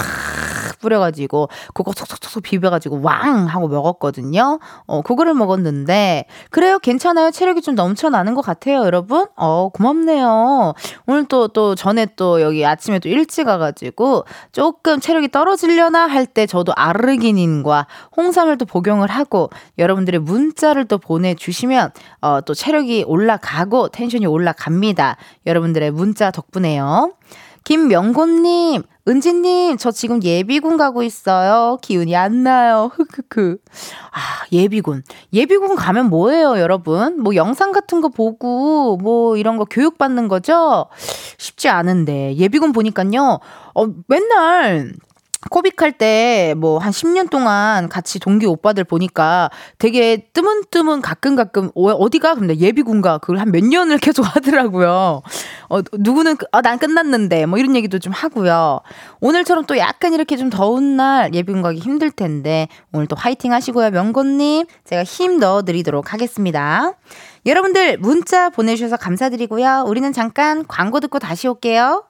[SPEAKER 1] 뿌려가지고 그거 톡톡톡 비벼가지고 왕 하고 먹었거든요. 어 그거를 먹었는데 그래요 괜찮아요 체력이 좀 넘쳐나는 것 같아요 여러분. 어 고맙네요. 오늘 또또 전에 또 여기 아침에 또 일찍 가가지고 조금 체력이 떨어지려나 할 때 저도 아르기닌과 홍삼을 또 복용을 하고 여러분들의 문자를 또 보내주시면 어 또 체력이 올라가고 텐션이 올라갑니다. 여러분들의 문자 덕분에요. 김명곤님, 은지님, 저 지금 예비군 가고 있어요. 기운이 안 나요. 흑흑흑. 아, 예비군. 예비군 가면 뭐예요, 여러분? 뭐 영상 같은 거 보고, 뭐 이런 거 교육받는 거죠? 쉽지 않은데. 예비군 보니까요, 어, 맨날, 코빅할 때 뭐 한 10년 동안 같이 동기 오빠들 보니까 되게 뜨문뜨문 가끔 가끔 어, 어디가 근데 예비군가 그걸 한 몇 년을 계속 하더라고요. 어 누구는 아, 난 끝났는데 뭐 이런 얘기도 좀 하고요. 오늘처럼 또 약간 이렇게 좀 더운 날 예비군 가기 힘들 텐데 오늘 또 화이팅 하시고요. 명곤님 제가 힘 넣어 드리도록 하겠습니다. 여러분들 문자 보내주셔서 감사드리고요. 우리는 잠깐 광고 듣고 다시 올게요.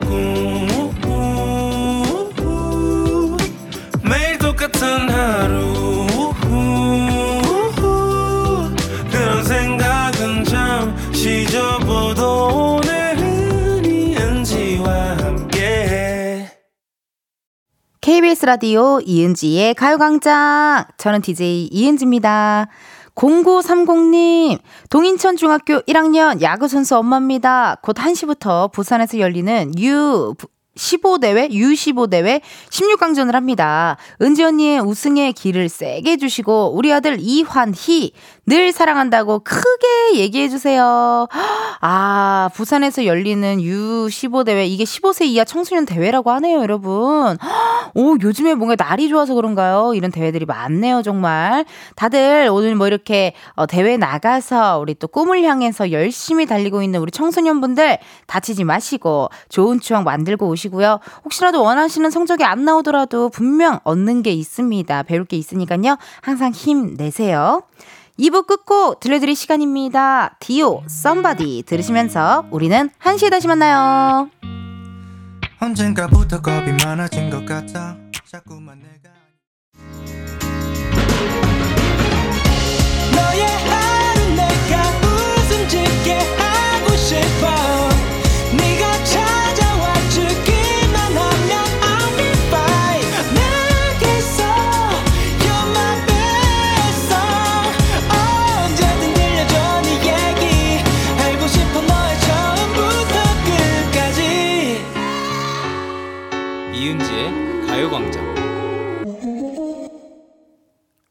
[SPEAKER 5] 매
[SPEAKER 1] KBS 라디오 이은지의 가요광장. 저는 DJ 이은지입니다. 0930님, 동인천 중학교 1학년 야구선수 엄마입니다. 곧 1시부터 부산에서 열리는 U 15대회, U15대회 16강전을 합니다. 은지 언니의 우승의 길을 세게 해주시고, 우리 아들 이환희, 늘 사랑한다고 크게 얘기해주세요. 아, 부산에서 열리는 U15대회, 이게 15세 이하 청소년 대회라고 하네요, 여러분. 오, 요즘에 뭔가 날이 좋아서 그런가요? 이런 대회들이 많네요, 정말. 다들 오늘 뭐 이렇게 어, 대회 나가서 우리 또 꿈을 향해서 열심히 달리고 있는 우리 청소년분들 다치지 마시고 좋은 추억 만들고 오시고요. 혹시라도 원하시는 성적이 안 나오더라도 분명 얻는 게 있습니다. 배울 게 있으니까요. 항상 힘내세요. 2부 끝곡 들려드릴 시간입니다. 디오, 썸바디 들으시면서 우리는 1시에 다시 만나요.
[SPEAKER 5] 언젠가부터 겁이 많아진 것 같아. 자꾸만 내가 너의 하루 내가 웃음 짓게 하고 싶어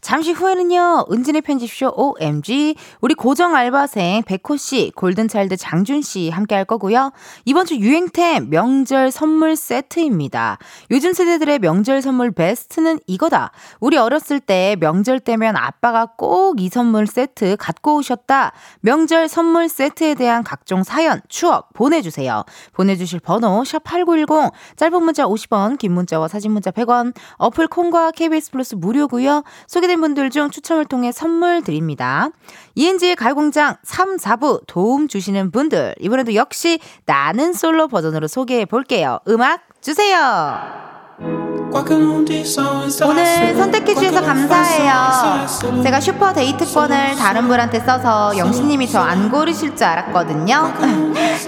[SPEAKER 1] 잠시 후에는요, 은진의 편집쇼 OMG, 우리 고정 알바생 백호씨, 골든차일드 장준씨 함께 할 거고요. 이번 주 유행템 명절 선물 세트입니다. 요즘 세대들의 명절 선물 베스트는 이거다. 우리 어렸을 때 명절 때면 아빠가 꼭 이 선물 세트 갖고 오셨다. 명절 선물 세트에 대한 각종 사연, 추억 보내주세요. 보내주실 번호 샵8910 짧은 문자 50원 긴 문자와 사진 문자 100원 어플 콩과 KBS 플러스 무료고요. 소개 된 분들 중 추첨을 통해 선물 드립니다. 이은지의 가요광장 3, 4부 도움 주시는 분들 이번에도 역시 나는 솔로 버전으로 소개해 볼게요. 음악 주세요. 오늘 선택해 주셔서 감사해요. 제가 슈퍼 데이트권을 다른 분한테 써서 영신님이 저 안 고르실 줄 알았거든요.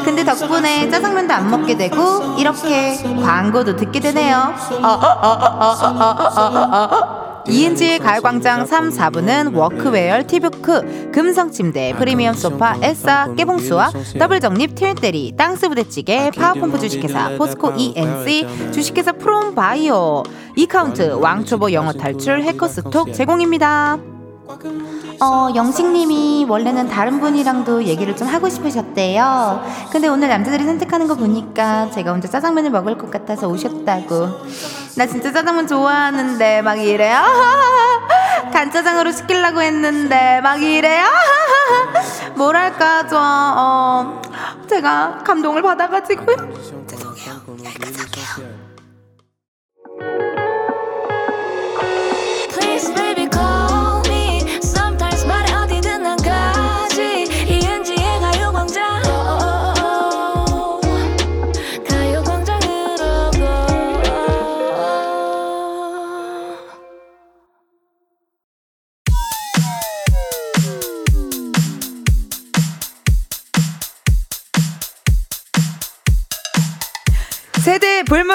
[SPEAKER 1] 근데 덕분에 짜장면도 안 먹게 되고 이렇게 광고도 듣게 되네요. 어, 어, 어, 어, 어, 어, 어, 어. 이은지의 가요광장 3, 4부는 워크웨어, 티브크, 금성침대, 프리미엄 소파, 에싸, 깨봉수학 더블정립, 틸때리, 땅스부대찌개, 파워펌프 주식회사, 포스코 E&C, 주식회사 프롬바이오, 이카운트, 왕초보 영어 탈출, 해커스톡 제공입니다. 어, 영식님이 원래는 다른 분이랑도 얘기를 좀 하고 싶으셨대요. 근데 오늘 남자들이 선택하는 거 보니까 제가 혼자 짜장면을 먹을 것 같아서 오셨다고. 나 진짜 짜장면 좋아하는데 막 이래요. 간짜장으로 시키려고 했는데 막 이래요. 뭐랄까 좀 어, 제가 감동을 받아가지고요.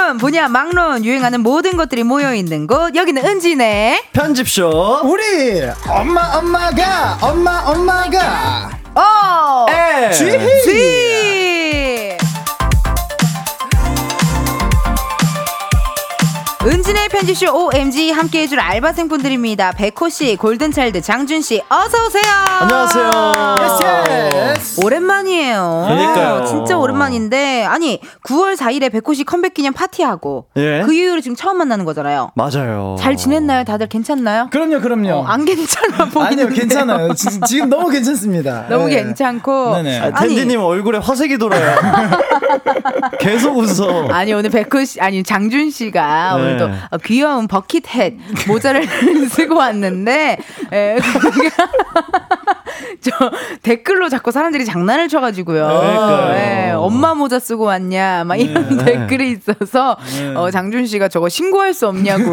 [SPEAKER 1] 불문 분야 막론 유행하는 모든 것들이 모여 있는 곳 여기는 은지네.
[SPEAKER 6] 편집쇼
[SPEAKER 7] 우리 엄마 엄마가 엄마 엄마가
[SPEAKER 1] 어.
[SPEAKER 6] 에
[SPEAKER 1] 지. 은진의 편집쇼 OMG 함께 해줄 알바생 분들입니다. 백호 씨, 골든차일드 장준 씨, 어서 오세요.
[SPEAKER 6] 안녕하세요
[SPEAKER 1] 오랜만이에요.
[SPEAKER 6] 그러니까요.
[SPEAKER 1] 진짜 오랜만인데, 아니, 9월 4일에 백호 씨 컴백 기념 파티하고,
[SPEAKER 6] 예.
[SPEAKER 1] 그 이후로 지금 처음 만나는 거잖아요.
[SPEAKER 6] 맞아요
[SPEAKER 1] 잘 지냈나요? 다들 괜찮나요?
[SPEAKER 7] 그럼요 그럼요
[SPEAKER 1] 어, 안 괜찮아 보이는데
[SPEAKER 7] 아니요 괜찮아요 지, 지금 너무 괜찮습니다
[SPEAKER 1] 너무
[SPEAKER 7] 네.
[SPEAKER 1] 괜찮고.
[SPEAKER 7] 네네.
[SPEAKER 6] 아, 텐디님 얼굴에 화색이 돌아요 계속 웃어
[SPEAKER 1] 아니 오늘 백호 씨 아니 장준 씨가
[SPEAKER 6] 네.
[SPEAKER 1] 오늘도 어, 귀여운 버킷햇 모자를 쓰고 왔는데 에, 그게 저 댓글로 자꾸 사람들이 장난을 쳐가지고요. 예, 엄마 모자 쓰고 왔냐 막 이런 댓글이 있어서 어, 장준 씨가 저거 신고할 수 없냐고.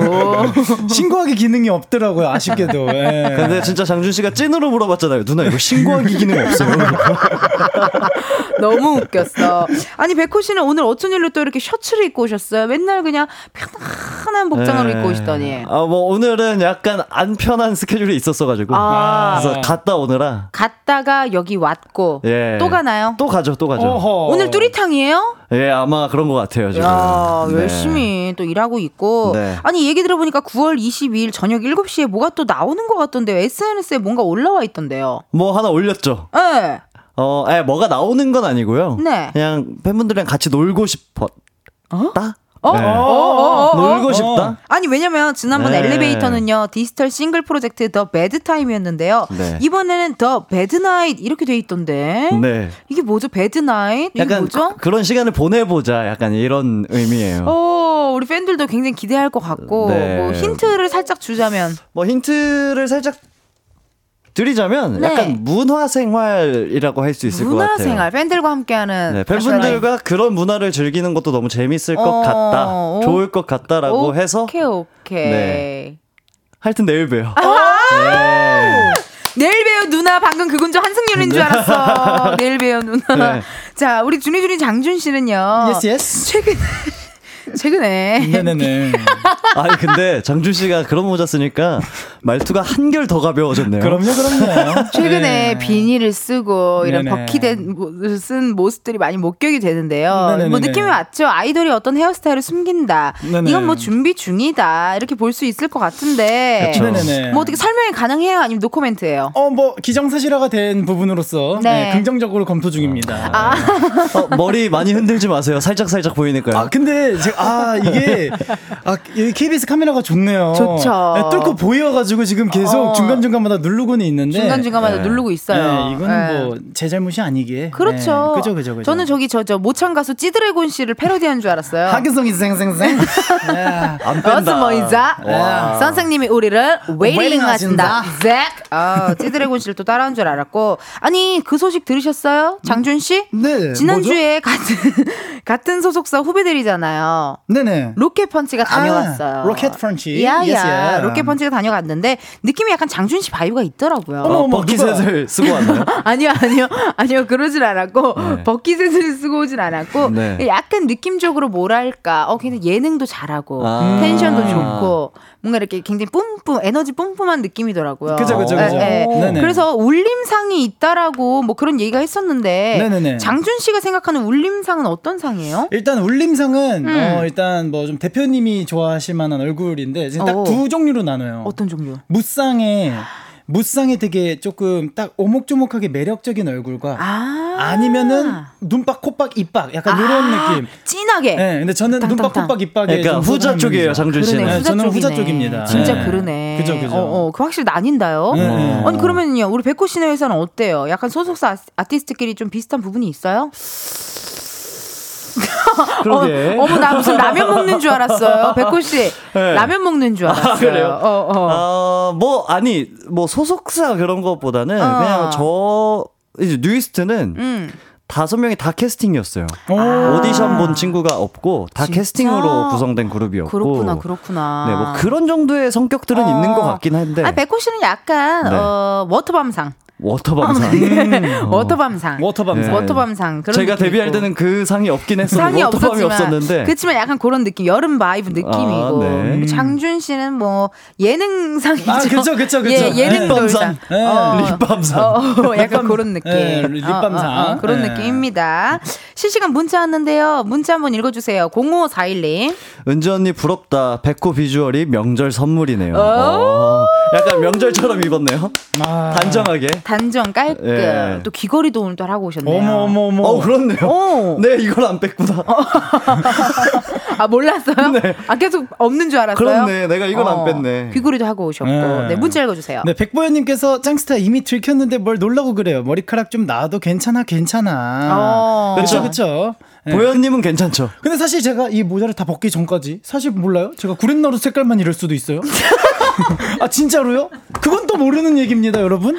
[SPEAKER 7] 신고하기 기능이 없더라고요 아쉽게도 예.
[SPEAKER 6] 근데 진짜 장준 씨가 찐으로 물어봤잖아요 누나 이거 신고하기 기능 없어요
[SPEAKER 1] 너무 웃겼어. 아니 백호 씨는 오늘 어쩐 일로 또 이렇게 셔츠를 입고 오셨어요? 맨날 그냥 편안한 복장으로
[SPEAKER 6] 네.
[SPEAKER 1] 입고 오시더니.
[SPEAKER 6] 아뭐 오늘은 약간 안 편한 스케줄이 있었어가지고
[SPEAKER 1] 아.
[SPEAKER 6] 그래서 갔다 오느라
[SPEAKER 1] 갔다가 여기 왔고
[SPEAKER 6] 예.
[SPEAKER 1] 또 가나요?
[SPEAKER 6] 또 가죠 또 가죠
[SPEAKER 7] 어허.
[SPEAKER 1] 오늘 뚜리탕이에요?
[SPEAKER 6] 예 아마 그런 것 같아요 지금
[SPEAKER 1] 야,
[SPEAKER 6] 네.
[SPEAKER 1] 열심히 또 일하고 있고.
[SPEAKER 6] 네.
[SPEAKER 1] 아니, 얘기 들어보니까 9월 22일 저녁 7시에 뭐가 또 나오는 것 같던데요. SNS에 뭔가 올라와 있던데요.
[SPEAKER 6] 뭐 하나 올렸죠
[SPEAKER 1] 네.
[SPEAKER 6] 어, 에, 뭐가 나오는 건 아니고요.
[SPEAKER 1] 네.
[SPEAKER 6] 그냥 팬분들이랑 같이 놀고 싶었다.
[SPEAKER 1] 어?
[SPEAKER 6] 네.
[SPEAKER 1] 어, 어, 어,
[SPEAKER 6] 놀고
[SPEAKER 1] 어.
[SPEAKER 6] 싶다.
[SPEAKER 1] 아니 왜냐면 지난번
[SPEAKER 6] 네.
[SPEAKER 1] 엘리베이터는요 디지털 싱글 프로젝트 The Bad Time이었는데요
[SPEAKER 6] 네.
[SPEAKER 1] 이번에는 The Bad Night 이렇게 돼 있던데
[SPEAKER 6] 네.
[SPEAKER 1] 이게 뭐죠 Bad Night 이게
[SPEAKER 6] 약간
[SPEAKER 1] 뭐죠?
[SPEAKER 6] 그, 런 시간을 보내보자. 약간 이런 의미예요.
[SPEAKER 1] 어 우리 팬들도 굉장히 기대할 것 같고
[SPEAKER 6] 네.
[SPEAKER 1] 뭐 힌트를 살짝 주자면
[SPEAKER 6] 뭐 힌트를 살짝 드리자면
[SPEAKER 1] 네.
[SPEAKER 6] 약간 문화생활이라고 할 수 있을 것 같아요.
[SPEAKER 1] 문화생활 팬들과 함께하는
[SPEAKER 6] 네, 팬분들과 그런 문화를 즐기는 것도 너무 재밌을 것
[SPEAKER 1] 어,
[SPEAKER 6] 같다.
[SPEAKER 1] 오.
[SPEAKER 6] 좋을 것 같다라고
[SPEAKER 1] 오케이,
[SPEAKER 6] 해서
[SPEAKER 1] 오케이 오케이
[SPEAKER 6] 네. 하여튼 내일 봬요.
[SPEAKER 1] 아!
[SPEAKER 6] 네.
[SPEAKER 1] 내일 배우 누나 방금 그건 좀 한승연인 줄 알았어. 내일 배우 누나.
[SPEAKER 6] 네.
[SPEAKER 1] 자, 우리 준이준이 장준 씨는요.
[SPEAKER 7] Yes yes
[SPEAKER 1] 최근에 최근에
[SPEAKER 7] 네네네.
[SPEAKER 6] 아니 근데 장준 씨가 그런 모자 쓰니까 말투가 한결 더 가벼워졌네요.
[SPEAKER 7] 그럼요, 그럼요.
[SPEAKER 1] 최근에
[SPEAKER 7] 네.
[SPEAKER 1] 비니를 쓰고 이런. bucket hat 모- 쓴 모습들이 많이 목격이 되는데요.
[SPEAKER 7] 네네네네.
[SPEAKER 1] 뭐 느낌이 왔죠. 아이돌이 어떤 헤어스타일을 숨긴다.
[SPEAKER 7] 네네.
[SPEAKER 1] 이건 뭐 준비 중이다. 이렇게 볼 수 있을 것 같은데.
[SPEAKER 7] 그쵸. 네네네.
[SPEAKER 1] 뭐 어떻게 설명이 가능해요? 아니면 노코멘트예요?
[SPEAKER 7] 어, 뭐, 기정사실화가 된 부분으로서
[SPEAKER 1] 네.
[SPEAKER 7] 네, 긍정적으로 검토 중입니다.
[SPEAKER 1] 아,
[SPEAKER 6] 어, 머리 많이 흔들지 마세요. 살짝 살짝 보이니까요.
[SPEAKER 7] 아, 근데 제가, 아, 이게, 아, 여기 KBS 카메라가 좋네요.
[SPEAKER 1] 좋죠.
[SPEAKER 7] 네, 뚫고 보여가지고 지금 계속
[SPEAKER 1] 어.
[SPEAKER 7] 중간중간마다 누르고는 있는데.
[SPEAKER 1] 중간중간마다
[SPEAKER 6] 네.
[SPEAKER 1] 누르고 있어요.
[SPEAKER 7] 네, 이거는
[SPEAKER 1] 네.
[SPEAKER 7] 뭐, 제 잘못이 아니기에.
[SPEAKER 1] 그렇죠.
[SPEAKER 7] 네, 그죠, 그죠, 그죠.
[SPEAKER 1] 저는 저기 저, 저 모창 가수 찌드래곤 씨를 패러디한 줄 알았어요.
[SPEAKER 7] 하근성이 쌩쌩쌩. 네.
[SPEAKER 6] 안 뺀다.
[SPEAKER 1] 어스모이자
[SPEAKER 6] 와.
[SPEAKER 1] 선생님이 우리를 하신다.
[SPEAKER 7] 하신다.
[SPEAKER 1] 잭. 아, 찌드래곤 씨를 또 따라한 줄 알았고. 아니, 그 소식 들으셨어요? 장준 씨?
[SPEAKER 7] 네.
[SPEAKER 1] 지난주에 같은 같은 소속사 후배들이잖아요.
[SPEAKER 7] 네네.
[SPEAKER 1] 로켓 펀치가 다녀왔어요.
[SPEAKER 7] 아, 로켓 펀치.
[SPEAKER 1] 야야.
[SPEAKER 7] Yes, yeah.
[SPEAKER 1] 로켓 펀치가 다녀갔는데 느낌이 약간 장준 씨 vibe가 있더라고요.
[SPEAKER 7] 어머,
[SPEAKER 6] 어,
[SPEAKER 7] 어머,
[SPEAKER 6] bucket hat을 쓰고 왔나요?
[SPEAKER 1] 아니요, 아니요, 아니요, 그러진 않았고,
[SPEAKER 6] 네.
[SPEAKER 1] 버킷을 쓰고 오진 않았고,
[SPEAKER 6] 네.
[SPEAKER 1] 약간 느낌적으로 뭐랄까, 어, 굉장히 예능도 잘하고,
[SPEAKER 6] 아.
[SPEAKER 1] 텐션도 좋고, 뭔가 이렇게 굉장히 뿜뿜, 에너지 뿜뿜한 느낌이더라고요.
[SPEAKER 7] 그죠, 그죠,
[SPEAKER 1] 예,
[SPEAKER 7] 그죠.
[SPEAKER 1] 예.
[SPEAKER 7] 네네.
[SPEAKER 1] 그래서 울림상이 있다라고 뭐 그런 얘기가 했었는데,
[SPEAKER 7] 네네네.
[SPEAKER 1] 장준 씨가 생각하는 울림상은 어떤 상이에요?
[SPEAKER 7] 일단 울림상은
[SPEAKER 1] 음.
[SPEAKER 7] 어 일단 뭐 좀 대표님이 좋아하실 만한 얼굴인데 지금 딱
[SPEAKER 1] 오.
[SPEAKER 7] 두 종류로 나눠요.
[SPEAKER 1] 어떤 종류?
[SPEAKER 7] 무쌍에 무쌍에 되게 조금 딱 오목조목하게 매력적인 얼굴과
[SPEAKER 1] 아.
[SPEAKER 7] 아니면은 눈박, 콧박, 입박 약간 이런
[SPEAKER 1] 아,
[SPEAKER 7] 느낌.
[SPEAKER 1] 진하게.
[SPEAKER 7] 네, 근데 저는 눈박,
[SPEAKER 1] 땅땅땅.
[SPEAKER 7] 콧박, 입박에
[SPEAKER 6] 그러니까
[SPEAKER 7] 좀
[SPEAKER 6] 후자 쪽이에요. 장준 씨는.
[SPEAKER 1] 그러네,
[SPEAKER 7] 네,
[SPEAKER 1] 후자
[SPEAKER 7] 저는 후자
[SPEAKER 1] 쪽이네.
[SPEAKER 7] 쪽입니다.
[SPEAKER 1] 진짜
[SPEAKER 7] 네.
[SPEAKER 1] 그러네.
[SPEAKER 7] 그죠, 그죠.
[SPEAKER 1] 어, 어, 그 확실히 나뉜다요.
[SPEAKER 7] 네, 네.
[SPEAKER 1] 아니 그러면요, 우리 백호 씨네 회사는 어때요? 약간 소속사 아- 아티스트끼리 좀 비슷한 부분이 있어요?
[SPEAKER 6] 그러게.
[SPEAKER 1] 어, 머나 무슨 라면 먹는 줄 알았어요. 백호 씨
[SPEAKER 6] 네.
[SPEAKER 1] 라면 먹는 줄 알았어요.
[SPEAKER 6] 그래요?
[SPEAKER 1] 어, 어.
[SPEAKER 6] 어, 뭐, 아니, 뭐, 소속사 그런 것보다는
[SPEAKER 1] 어.
[SPEAKER 6] 그냥 저, 이제 뉴이스트는
[SPEAKER 1] 음.
[SPEAKER 6] 다섯 명이 다 캐스팅이었어요.
[SPEAKER 7] 오.
[SPEAKER 6] 오디션 본 친구가 없고, 다
[SPEAKER 1] 진짜?
[SPEAKER 6] 캐스팅으로 구성된 그룹이었고.
[SPEAKER 1] 그렇구나, 그렇구나.
[SPEAKER 6] 네, 뭐 그런 정도의 성격들은
[SPEAKER 1] 어.
[SPEAKER 6] 있는 것 같긴 한데.
[SPEAKER 1] 아, 백호 씨는 약간
[SPEAKER 6] 네.
[SPEAKER 1] 어, 워터밤상,
[SPEAKER 6] 워터밤상.
[SPEAKER 1] 워터밤상,
[SPEAKER 7] 워터밤상.
[SPEAKER 6] 네.
[SPEAKER 1] 워터밤상 그런
[SPEAKER 6] 제가 데뷔할
[SPEAKER 1] 있고.
[SPEAKER 6] 때는 그 상이 없긴 했었는데,
[SPEAKER 1] 상이
[SPEAKER 6] 워터밤이 없었는데.
[SPEAKER 1] 그렇지만 약간 그런 느낌 여름 vibe 느낌이고
[SPEAKER 6] 아, 네.
[SPEAKER 1] 뭐 장준 씨는 뭐 예능상이죠.
[SPEAKER 7] 아, 그쵸, 그쵸, 그쵸.
[SPEAKER 1] 예, 예능. 돌상.
[SPEAKER 7] 네,
[SPEAKER 6] 립밤상.
[SPEAKER 1] 어, 어, 약간 그런 느낌.
[SPEAKER 7] 네, 립밤상.
[SPEAKER 1] 어, 어, 어, 그런
[SPEAKER 7] 네.
[SPEAKER 1] 느낌입니다. 실시간 문자 왔는데요. 문자 한번 읽어주세요. 0541님.
[SPEAKER 6] 은지 언니 부럽다. 백호 비주얼이 명절 선물이네요. 어, 약간 명절처럼 입었네요.
[SPEAKER 7] 아.
[SPEAKER 6] 단정하게.
[SPEAKER 1] 단정 깔끔.
[SPEAKER 6] 예.
[SPEAKER 1] 또 귀걸이도 오늘 또 하고 오셨네요.
[SPEAKER 7] 어머 어머 어머.
[SPEAKER 6] 어, 그렇네요.
[SPEAKER 1] 어.
[SPEAKER 6] 네, 이걸 안 뺐구나.
[SPEAKER 1] 아 몰랐어요?
[SPEAKER 6] 네.
[SPEAKER 1] 아 계속 없는 줄 알았어요.
[SPEAKER 6] 그렇네. 내가 이걸 안 뺐네.
[SPEAKER 1] 귀걸이도 하고 오셨고.
[SPEAKER 7] 네.
[SPEAKER 1] 네, 문자 읽어주세요.
[SPEAKER 7] 네, 백보현님께서 짱스타 이미 들켰는데 뭘 놀라고 그래요. 머리카락 좀 나와도 괜찮아, 괜찮아.
[SPEAKER 1] 어.
[SPEAKER 7] 그렇죠, 그렇죠. 네.
[SPEAKER 6] 보현님은 괜찮죠?
[SPEAKER 7] 근데 사실 제가 이 모자를 다 벗기 전까지 사실 몰라요. 제가 구렛나루 색깔만 이럴 수도 있어요. 아 진짜로요? 그건 또 모르는 얘기입니다, 여러분.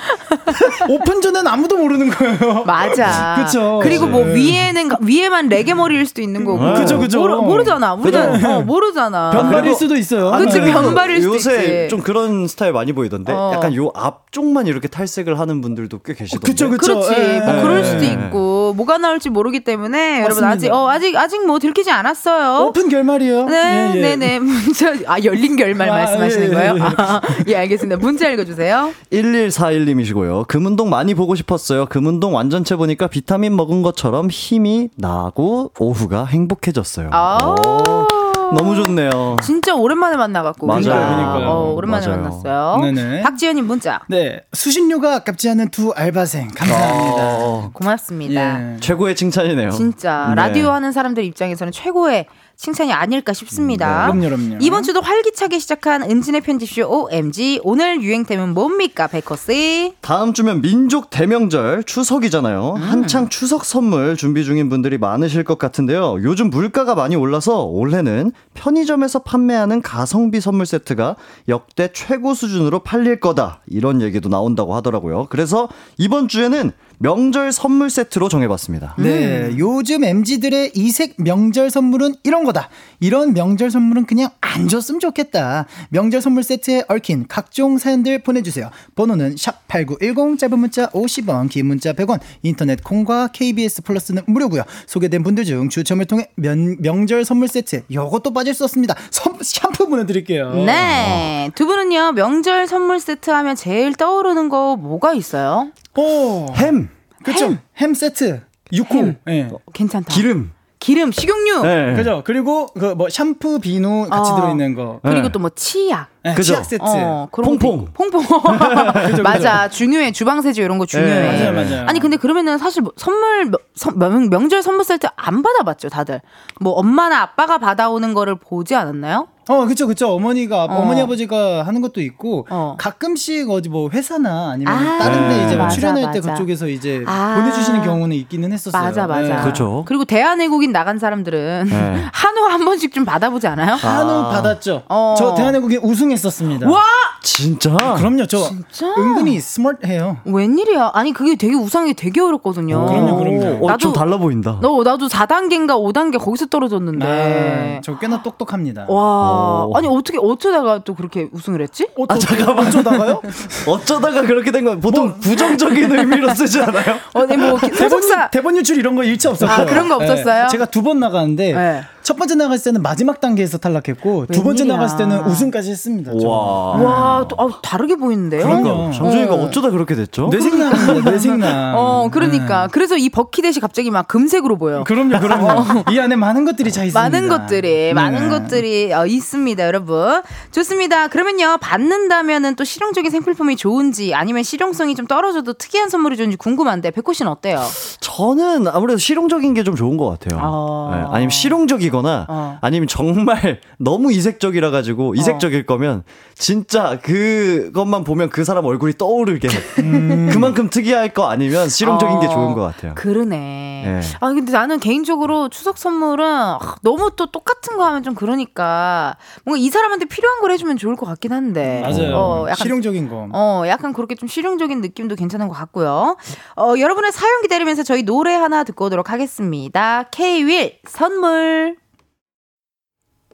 [SPEAKER 7] 오픈 전엔 아무도 모르는 거예요.
[SPEAKER 1] 맞아.
[SPEAKER 7] 그쵸.
[SPEAKER 1] 그리고 뭐
[SPEAKER 7] 네.
[SPEAKER 1] 위에는 가- 위에만 레게 머리일 수도 있는 거고.
[SPEAKER 7] 그죠, 그죠.
[SPEAKER 1] 모르, 모르 잖아. 우리는. 어, 모르잖아.
[SPEAKER 7] 변발일
[SPEAKER 6] 그리고-
[SPEAKER 7] 수도 있어요.
[SPEAKER 1] 그치,
[SPEAKER 7] 네.
[SPEAKER 1] 변발일 수도
[SPEAKER 6] 요새
[SPEAKER 1] 있지.
[SPEAKER 6] 좀 그런 스타일 많이 보이던데
[SPEAKER 1] 어.
[SPEAKER 6] 약간 요 앞쪽만 이렇게 탈색을 하는 분들도 꽤 계시던데.
[SPEAKER 7] 그쵸, 그쵸.
[SPEAKER 1] 그렇지.
[SPEAKER 7] 예.
[SPEAKER 1] 뭐 그럴
[SPEAKER 6] 예.
[SPEAKER 1] 수도 있고 뭐가 나올지 모르기 때문에 여러분
[SPEAKER 7] 맞습니다.
[SPEAKER 1] 아직 어 아직 아직 뭐 들키지 않았어요.
[SPEAKER 7] 오픈 결말이에요.
[SPEAKER 1] 네,
[SPEAKER 7] 예, 예.
[SPEAKER 1] 네, 네. 문자 아 열린 결말
[SPEAKER 7] 아,
[SPEAKER 1] 말씀하시는
[SPEAKER 7] 예, 예,
[SPEAKER 1] 거예요?
[SPEAKER 7] 예.
[SPEAKER 1] 아, 예, 알겠습니다. 문자 읽어주세요.
[SPEAKER 6] 1141님이시고요. 금운동 많이 보고 싶었어요. 금운동 완전체 보니까 비타민 먹은 것처럼 힘이 나고 오후가 행복해졌어요.
[SPEAKER 1] 아.
[SPEAKER 6] 오, 너무 좋네요.
[SPEAKER 1] 진짜 오랜만에 만나갖고
[SPEAKER 6] 맞아요.
[SPEAKER 1] 우리가.
[SPEAKER 7] 그러니까요.
[SPEAKER 1] 어, 오랜만에
[SPEAKER 6] 맞아요.
[SPEAKER 1] 만났어요.
[SPEAKER 7] 네네.
[SPEAKER 1] 박지현님 문자
[SPEAKER 7] 네, 수신료가 아깝지 않은 두 알바생 감사합니다.
[SPEAKER 6] 어,
[SPEAKER 1] 고맙습니다.
[SPEAKER 7] 예.
[SPEAKER 6] 최고의 칭찬이네요.
[SPEAKER 1] 진짜
[SPEAKER 6] 네.
[SPEAKER 1] 라디오 하는 사람들 입장에서는 최고의 칭찬이 아닐까 싶습니다.
[SPEAKER 7] 네, 그럼요, 그럼요.
[SPEAKER 1] 이번 주도 활기차게 시작한 은진의 편집쇼 OMG 오늘 유행템은 뭡니까 백호씨?
[SPEAKER 6] 다음 주면 민족 대명절 추석이잖아요.
[SPEAKER 1] 음.
[SPEAKER 6] 한창 추석 선물 준비 중인 분들이 많으실 것 같은데요. 요즘 물가가 많이 올라서 올해는 편의점에서 판매하는 가성비 선물 세트가 역대 최고 수준으로 팔릴 거다. 이런 얘기도 나온다고 하더라고요. 그래서 이번 주에는 명절 선물 세트로 정해봤습니다.
[SPEAKER 7] 네,
[SPEAKER 1] 음.
[SPEAKER 7] 요즘 MZ들의 이색 명절 선물은 이런 거다. 이런 명절 선물은 그냥 안 줬으면 좋겠다. 명절 선물 세트에 얽힌 각종 사연들 보내주세요. 번호는 샵8910, 짧은 문자 50원, 긴 문자 100원, 인터넷 콩과 KBS 플러스는 무료고요. 소개된 분들 중 추첨을 통해 면, 명절 선물 세트, 요것도 빠질 수 없습니다. 선, 샴푸 보내드릴게요.
[SPEAKER 1] 네. 두 분은요, 명절 선물 세트 하면 제일 떠오르는 거 뭐가 있어요?
[SPEAKER 7] 오,
[SPEAKER 6] 햄,
[SPEAKER 7] 그쵸. 햄, 세트. 6호. 예.
[SPEAKER 1] 괜찮다.
[SPEAKER 6] 기름.
[SPEAKER 1] 기름, 식용유.
[SPEAKER 6] 네.
[SPEAKER 7] 그죠. 그리고 그 뭐 샴푸, 비누 같이
[SPEAKER 1] 어.
[SPEAKER 7] 들어있는 거.
[SPEAKER 1] 그리고
[SPEAKER 6] 네.
[SPEAKER 1] 또뭐 치약.
[SPEAKER 7] 네,
[SPEAKER 6] 그죠.
[SPEAKER 7] 치약 세트.
[SPEAKER 1] 어,
[SPEAKER 6] 퐁퐁.
[SPEAKER 1] 퐁퐁. 맞아. 중요해. 주방 세제 이런 거 중요해.
[SPEAKER 7] 네, 맞아요, 맞아요.
[SPEAKER 1] 아니 근데 그러면은 사실 뭐 선물 명, 명절 선물 세트 안 받아봤죠, 다들. 뭐 엄마나 아빠가 받아오는 거를 보지 않았나요?
[SPEAKER 7] 어, 그쵸, 그쵸. 어머니가,
[SPEAKER 1] 어.
[SPEAKER 7] 어머니, 아버지가 하는 것도 있고,
[SPEAKER 1] 어.
[SPEAKER 7] 가끔씩 어디 뭐 회사나 아니면
[SPEAKER 1] 아,
[SPEAKER 7] 다른 데 이제 뭐
[SPEAKER 1] 맞아,
[SPEAKER 7] 출연할 때
[SPEAKER 1] 맞아.
[SPEAKER 7] 그쪽에서 이제
[SPEAKER 1] 아.
[SPEAKER 7] 보내주시는 경우는 있기는 했었어요.
[SPEAKER 1] 맞아, 맞아.
[SPEAKER 7] 네.
[SPEAKER 6] 그렇죠.
[SPEAKER 1] 그리고 대한외국인 나간 사람들은
[SPEAKER 6] 네.
[SPEAKER 1] 한우 한 번씩 좀 받아보지 않아요?
[SPEAKER 7] 한우
[SPEAKER 6] 아.
[SPEAKER 7] 받았죠.
[SPEAKER 1] 어.
[SPEAKER 7] 저 대한민국에 우승했었습니다.
[SPEAKER 1] 와!
[SPEAKER 6] 진짜?
[SPEAKER 7] 그럼요. 저
[SPEAKER 1] 진짜?
[SPEAKER 7] 은근히 스마트해요.
[SPEAKER 1] 웬일이야? 아니 그게 되게 우상이 되게 어렵거든요.
[SPEAKER 7] 그럼요, 그럼요.
[SPEAKER 6] 어, 좀
[SPEAKER 1] 나도-
[SPEAKER 6] 달라 보인다.
[SPEAKER 1] 너 나도 4단계인가 5단계 거기서 떨어졌는데.
[SPEAKER 7] 네. 저 꽤나 똑똑합니다.
[SPEAKER 1] 와,
[SPEAKER 6] 어.
[SPEAKER 1] 아니 어떻게 어쩌다가 또 그렇게 우승을 했지?
[SPEAKER 7] 어, 아, 잠깐만. 어쩌다가요?
[SPEAKER 6] 어쩌다가 그렇게 된 건 보통 부정적인 의미로 쓰지 않아요?
[SPEAKER 1] 어, 네, 뭐
[SPEAKER 7] 대본,
[SPEAKER 1] 소속사
[SPEAKER 7] 대본 유출 이런 거 일체 없었고요.
[SPEAKER 1] 아, 그런 거 없었어요?
[SPEAKER 7] 네, 제가 두 번 나가는데
[SPEAKER 1] 네.
[SPEAKER 7] 첫 번째 나갔을 때는 마지막 단계에서 탈락했고 두 번째
[SPEAKER 1] 웬일이야.
[SPEAKER 7] 나갔을 때는 우승까지 했습니다. 저.
[SPEAKER 6] 와.
[SPEAKER 1] 와, 또, 아, 다르게 보이는데요?
[SPEAKER 7] 그럼요.
[SPEAKER 6] 정준이가
[SPEAKER 1] 어.
[SPEAKER 6] 어쩌다 그렇게 됐죠?
[SPEAKER 7] 뇌생남입니다. 뇌생남.
[SPEAKER 1] 어, 그러니까.
[SPEAKER 7] 네.
[SPEAKER 1] 그래서 이 버킷햇이 갑자기 막 금색으로 보여.
[SPEAKER 7] 그럼요, 그럼요. 이 안에 많은 것들이 차 있습니다.
[SPEAKER 1] 많은 것들이,
[SPEAKER 7] 네.
[SPEAKER 1] 많은 것들이 어, 있 습니다, 여러분. 좋습니다. 그러면요, 받는다면은 또 실용적인 생필품이 좋은지 아니면 실용성이 좀 떨어져도 특이한 선물이 좋은지 궁금한데, 백호 씨는 어때요?
[SPEAKER 6] 저는 아무래도 실용적인 게 좀 좋은 것 같아요.
[SPEAKER 1] 어.
[SPEAKER 6] 네, 아니면 실용적이거나
[SPEAKER 1] 어.
[SPEAKER 6] 아니면 정말 너무 이색적이라 가지고 이색적일 거면 진짜 그것만 보면 그 사람 얼굴이 떠오르게 그만큼 특이할 거 아니면 실용적인 게
[SPEAKER 1] 어,
[SPEAKER 6] 좋은 것 같아요.
[SPEAKER 1] 그러네.
[SPEAKER 6] 네.
[SPEAKER 1] 아, 근데 나는 개인적으로 추석 선물은 아, 너무 또 똑같은 거 하면 좀 그러니까 뭔가 이 사람한테 필요한 걸 해주면 좋을 것 같긴 한데.
[SPEAKER 7] 맞아요.
[SPEAKER 1] 어, 약간
[SPEAKER 7] 실용적인 거.
[SPEAKER 1] 어, 약간 그렇게 좀 실용적인 느낌도 괜찮은 것 같고요. 어, 여러분의 사연 기다리면서 저희 노래 하나 듣고 오도록 하겠습니다. K-윌 선물.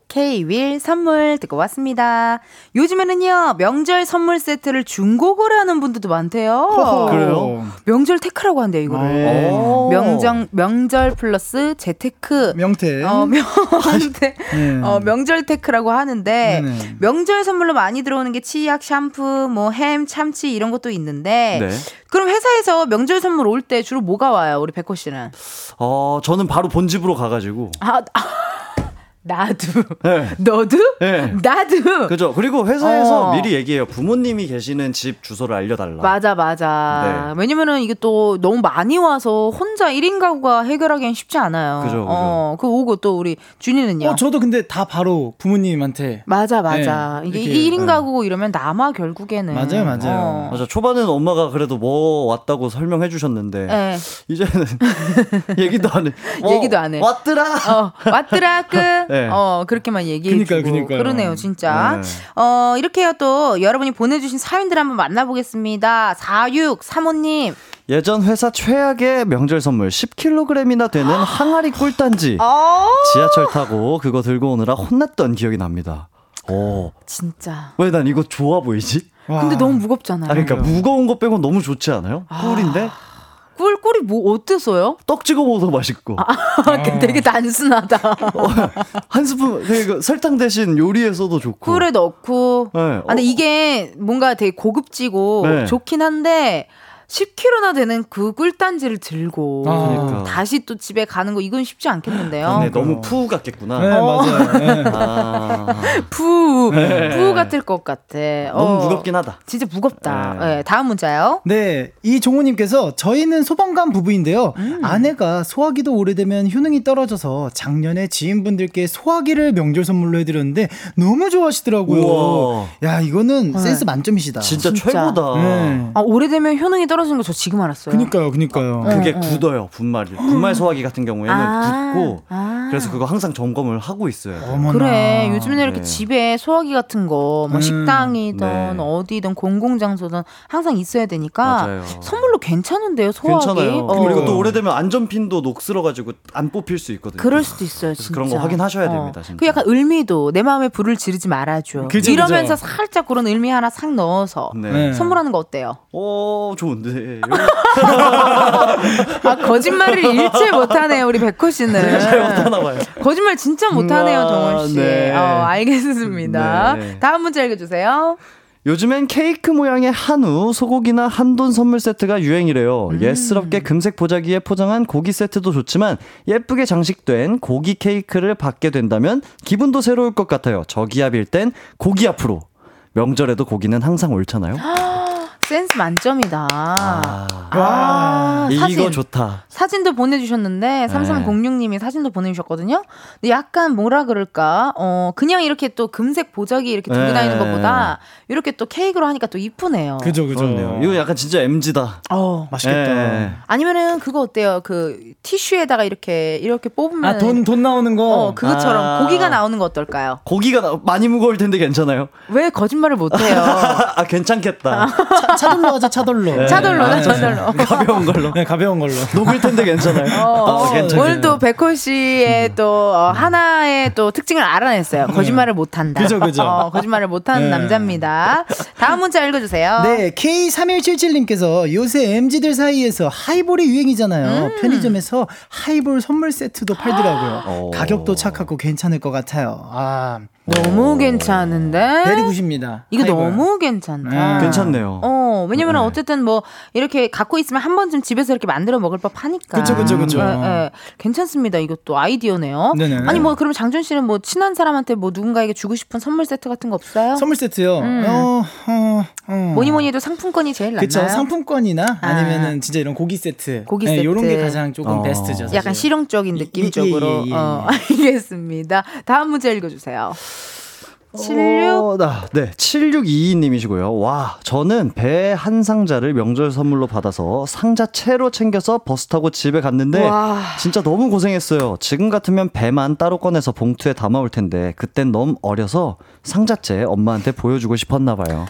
[SPEAKER 1] K-윌 선물 듣고 왔습니다. 요즘에는요, 명절 선물 세트를 중고 거래 하는 분들도 많대요.
[SPEAKER 6] 그래요?
[SPEAKER 1] 명절 테크라고 한대요, 이거를.
[SPEAKER 6] 오.
[SPEAKER 1] 명정, 명절 플러스 재테크.
[SPEAKER 7] 명태.
[SPEAKER 1] 어, 명한테
[SPEAKER 7] 네.
[SPEAKER 1] 어, 명절 테크라고 하는데
[SPEAKER 7] 네네.
[SPEAKER 1] 명절 선물로 많이 들어오는 게 치약, 샴푸, 뭐 햄, 참치 이런 것도 있는데
[SPEAKER 6] 네.
[SPEAKER 1] 그럼 회사에서 명절 선물 올 때 주로 뭐가 와요? 우리 백호 씨는?
[SPEAKER 6] 어, 저는 바로 본집으로 가가지고.
[SPEAKER 1] 아, 아 나도.
[SPEAKER 6] 네.
[SPEAKER 1] 너도?
[SPEAKER 6] 네.
[SPEAKER 1] 나도.
[SPEAKER 6] 그죠. 그리고 회사에서
[SPEAKER 1] 어.
[SPEAKER 6] 미리 얘기해요. 부모님이 계시는 집 주소를 알려달라.
[SPEAKER 1] 맞아, 맞아.
[SPEAKER 6] 네.
[SPEAKER 1] 왜냐면은 이게 또 너무 많이 와서 혼자 1인 가구가 해결하기엔 쉽지 않아요.
[SPEAKER 6] 그죠, 그죠.
[SPEAKER 1] 어, 그 오고 또 우리 준이는요?
[SPEAKER 7] 어, 저도 근데 다 바로 부모님한테.
[SPEAKER 1] 맞아, 맞아.
[SPEAKER 7] 네,
[SPEAKER 1] 이게
[SPEAKER 7] 이렇게,
[SPEAKER 1] 1인
[SPEAKER 7] 네.
[SPEAKER 1] 가구고 이러면 남아 결국에는.
[SPEAKER 7] 맞아요, 맞아요.
[SPEAKER 1] 어.
[SPEAKER 6] 맞아. 초반에는 엄마가 그래도 뭐 왔다고 설명해 주셨는데
[SPEAKER 1] 네.
[SPEAKER 6] 이제는 얘기도 안 해.
[SPEAKER 1] 얘기도 안 해.
[SPEAKER 6] 왔더라.
[SPEAKER 1] 어, 왔더라, 끝.
[SPEAKER 6] 네.
[SPEAKER 1] 어, 그렇게만 얘기해 주고.
[SPEAKER 7] 그니까요, 그니까요.
[SPEAKER 1] 그러네요, 진짜.
[SPEAKER 6] 네.
[SPEAKER 1] 어, 이렇게요, 또, 여러분이 보내 주신 사연들 한번 만나 보겠습니다. 4635님.
[SPEAKER 6] 예전 회사 최악의 명절 선물 10kg이나 되는 항아리 꿀단지
[SPEAKER 1] 어,
[SPEAKER 6] 지하철 타고 그거 들고 오느라 혼났던 기억이 납니다. 오.
[SPEAKER 1] 진짜.
[SPEAKER 6] 왜 난 이거 좋아 보이지?
[SPEAKER 7] 와.
[SPEAKER 1] 근데 너무 무겁잖아요.
[SPEAKER 6] 아 그러니까 무거운 거 빼고 너무 좋지 않아요? 꿀인데
[SPEAKER 1] 꿀, 꿀이 뭐, 어때서요?
[SPEAKER 6] 떡 찍어 먹어도 맛있고
[SPEAKER 1] 되게 단순하다.
[SPEAKER 6] 한 스푼 그 설탕 대신 요리에서도 좋고
[SPEAKER 1] 꿀에 넣고.
[SPEAKER 6] 네.
[SPEAKER 1] 아, 근데
[SPEAKER 6] 어.
[SPEAKER 1] 이게 뭔가 되게 고급지고
[SPEAKER 6] 네.
[SPEAKER 1] 좋긴 한데, 10kg나 되는 그 꿀단지를 들고
[SPEAKER 7] 아.
[SPEAKER 6] 그러니까.
[SPEAKER 1] 다시 또 집에 가는 거 이건 쉽지 않겠는데요.
[SPEAKER 6] 네, 너무 푸 같겠구나.
[SPEAKER 7] 네, 맞아요. 네.
[SPEAKER 6] 아,
[SPEAKER 1] 푸,
[SPEAKER 6] 네.
[SPEAKER 1] 푸 같을 것 같아.
[SPEAKER 6] 너무
[SPEAKER 1] 어,
[SPEAKER 6] 무겁긴 하다.
[SPEAKER 1] 진짜 무겁다.
[SPEAKER 6] 네.
[SPEAKER 1] 네, 다음 문자요.
[SPEAKER 7] 네, 이 종우님께서 저희는 소방관 부부인데요.
[SPEAKER 1] 음.
[SPEAKER 7] 아내가 소화기도 오래되면 효능이 떨어져서 작년에 지인분들께 소화기를 명절 선물로 해드렸는데 너무 좋아하시더라고요.
[SPEAKER 6] 우와.
[SPEAKER 7] 야, 이거는
[SPEAKER 1] 네.
[SPEAKER 7] 센스 만점이시다.
[SPEAKER 6] 진짜,
[SPEAKER 1] 진짜.
[SPEAKER 6] 최고다.
[SPEAKER 7] 네.
[SPEAKER 1] 아, 오래되면 효능이 떨어진다고 떨어지는 거 저 지금 알았어요.
[SPEAKER 7] 그니까요, 그니까요.
[SPEAKER 6] 그게 굳어요 분말이. 분말 소화기 같은 경우에는
[SPEAKER 1] 아,
[SPEAKER 6] 굳고
[SPEAKER 1] 아.
[SPEAKER 6] 그래서 그거 항상 점검을 하고 있어요.
[SPEAKER 7] 어머나.
[SPEAKER 1] 그래 요즘에는 이렇게
[SPEAKER 6] 네.
[SPEAKER 1] 집에 소화기 같은 거 뭐
[SPEAKER 7] 음,
[SPEAKER 1] 식당이든
[SPEAKER 6] 네.
[SPEAKER 1] 어디든 공공장소든 항상 있어야 되니까
[SPEAKER 6] 맞아요.
[SPEAKER 1] 선물로 괜찮은데요 소화기
[SPEAKER 6] 괜찮아요.
[SPEAKER 1] 어.
[SPEAKER 6] 그리고 또 오래되면 안전핀도 녹슬어가지고 안 뽑힐 수 있거든요.
[SPEAKER 1] 그럴 수도 있어요
[SPEAKER 6] 그래서
[SPEAKER 1] 진짜
[SPEAKER 6] 그런 거 확인하셔야
[SPEAKER 1] 어.
[SPEAKER 6] 됩니다. 진짜.
[SPEAKER 1] 그 약간 을미도 내 마음에 불을 지르지 말아줘
[SPEAKER 7] 그죠,
[SPEAKER 1] 이러면서
[SPEAKER 7] 그죠.
[SPEAKER 1] 살짝 그런 을미 하나 싹 넣어서
[SPEAKER 6] 네.
[SPEAKER 7] 네.
[SPEAKER 1] 선물하는 거 어때요?
[SPEAKER 6] 어 좋은데.
[SPEAKER 1] 아 거짓말을 잃지 못하네요 우리 백호 씨는
[SPEAKER 6] 하나 봐요.
[SPEAKER 1] 거짓말 진짜 못하네요
[SPEAKER 6] 아,
[SPEAKER 1] 정월 씨.
[SPEAKER 6] 네.
[SPEAKER 1] 어, 알겠습니다.
[SPEAKER 6] 네.
[SPEAKER 1] 다음 문제 읽어주세요.
[SPEAKER 6] 요즘엔 케이크 모양의 한우, 소고기나 한돈 선물 세트가 유행이래요.
[SPEAKER 1] 음.
[SPEAKER 6] 예스럽게 금색 보자기에 포장한 고기 세트도 좋지만 예쁘게 장식된 고기 케이크를 받게 된다면 기분도 새로울 것 같아요. 저기압일 땐 고기 앞으로. 명절에도 고기는 항상 옳잖아요.
[SPEAKER 1] 센스 만점이다.
[SPEAKER 6] 아,
[SPEAKER 1] 아,
[SPEAKER 6] 이거
[SPEAKER 1] 사진.
[SPEAKER 6] 좋다.
[SPEAKER 1] 사진도 보내주셨는데 3306님이 사진도 보내주셨거든요. 근데 약간 뭐라 그럴까? 어 그냥 이렇게 또 금색 보자기 이렇게 들고
[SPEAKER 6] 네.
[SPEAKER 1] 다니는 것보다 이렇게 또 케이크로 하니까 또 이쁘네요.
[SPEAKER 7] 그죠, 그죠.
[SPEAKER 6] 그렇네요. 이거 약간 진짜 MG다.
[SPEAKER 1] 어.
[SPEAKER 7] 맛있겠다.
[SPEAKER 6] 예.
[SPEAKER 1] 아니면은 그거 어때요? 그 티슈에다가 이렇게 이렇게 뽑으면
[SPEAKER 7] 아, 돈, 돈 나오는 거.
[SPEAKER 1] 어 그것처럼
[SPEAKER 6] 아.
[SPEAKER 1] 고기가 나오는 거 어떨까요?
[SPEAKER 6] 고기가 나- 많이 무거울 텐데 괜찮아요?
[SPEAKER 1] 왜 거짓말을 못해요?
[SPEAKER 6] 아, 괜찮겠다.
[SPEAKER 7] 차, 차돌로 하자, 차돌로.
[SPEAKER 1] 차돌로나
[SPEAKER 7] 네.
[SPEAKER 1] 차돌로.
[SPEAKER 6] 가벼운 걸로.
[SPEAKER 7] 네, 가벼운 걸로.
[SPEAKER 6] 녹을 텐데 괜찮아요?
[SPEAKER 1] 어,
[SPEAKER 6] 아, 괜찮아요.
[SPEAKER 1] 오늘 또 백호 씨의 또 어, 하나의 또 특징을 알아냈어요. 거짓말을 못 한다.
[SPEAKER 7] 그죠, 그죠.
[SPEAKER 1] 어, 거짓말을 못 하는
[SPEAKER 7] 네.
[SPEAKER 1] 남자입니다. 다음 문자 읽어 주세요.
[SPEAKER 7] 네, K3177 님께서 요새 MZ들 사이에서 하이볼이 유행이잖아요.
[SPEAKER 1] 음.
[SPEAKER 7] 편의점에서 하이볼 선물 세트도 팔더라고요.
[SPEAKER 6] 어.
[SPEAKER 7] 가격도 착하고 괜찮을 것 같아요. 아,
[SPEAKER 1] 너무 괜찮은데?
[SPEAKER 7] very good입니다.
[SPEAKER 1] 이거
[SPEAKER 7] 하이볼.
[SPEAKER 1] 너무 괜찮다.
[SPEAKER 7] 네.
[SPEAKER 6] 괜찮네요.
[SPEAKER 1] 어, 왜냐면
[SPEAKER 6] 네.
[SPEAKER 1] 어쨌든 뭐 이렇게 갖고 있으면 한 번쯤 집에서 이렇게 만들어 먹을 법 하니까.
[SPEAKER 7] 그쵸, 그쵸, 그쵸.
[SPEAKER 1] 예, 예. 괜찮습니다. 이것도 아이디어네요.
[SPEAKER 7] 네네.
[SPEAKER 1] 아니 뭐 그럼 장준 씨는 뭐 친한 사람한테 뭐 누군가에게 주고 싶은 선물 세트 같은 거 없어요?
[SPEAKER 7] 선물 세트요.
[SPEAKER 1] 음.
[SPEAKER 7] 어, 어, 어.
[SPEAKER 1] 뭐니 뭐니 해도 상품권이 제일 낫나요?
[SPEAKER 7] 그쵸 상품권이나
[SPEAKER 1] 아.
[SPEAKER 7] 아니면은 진짜 이런 고기 세트
[SPEAKER 1] 고기
[SPEAKER 7] 네,
[SPEAKER 1] 세트.
[SPEAKER 7] 이런 게 가장 조금
[SPEAKER 6] 어.
[SPEAKER 7] 베스트죠 사실.
[SPEAKER 1] 약간 실용적인
[SPEAKER 7] 이-
[SPEAKER 1] 느낌
[SPEAKER 7] 이-
[SPEAKER 1] 쪽으로.
[SPEAKER 7] 예, 예, 예,
[SPEAKER 1] 어,
[SPEAKER 7] 예.
[SPEAKER 1] 알겠습니다. 다음 문제 읽어주세요. 76.
[SPEAKER 6] 어, 나, 네, 7622님이시고요. 와, 저는 배 한 상자를 명절 선물로 받아서 상자 채로 챙겨서 버스 타고 집에 갔는데
[SPEAKER 1] 와.
[SPEAKER 6] 진짜 너무 고생했어요. 지금 같으면 배만 따로 꺼내서 봉투에 담아올 텐데 그땐 너무 어려서 상자째 엄마한테 보여주고 싶었나 봐요.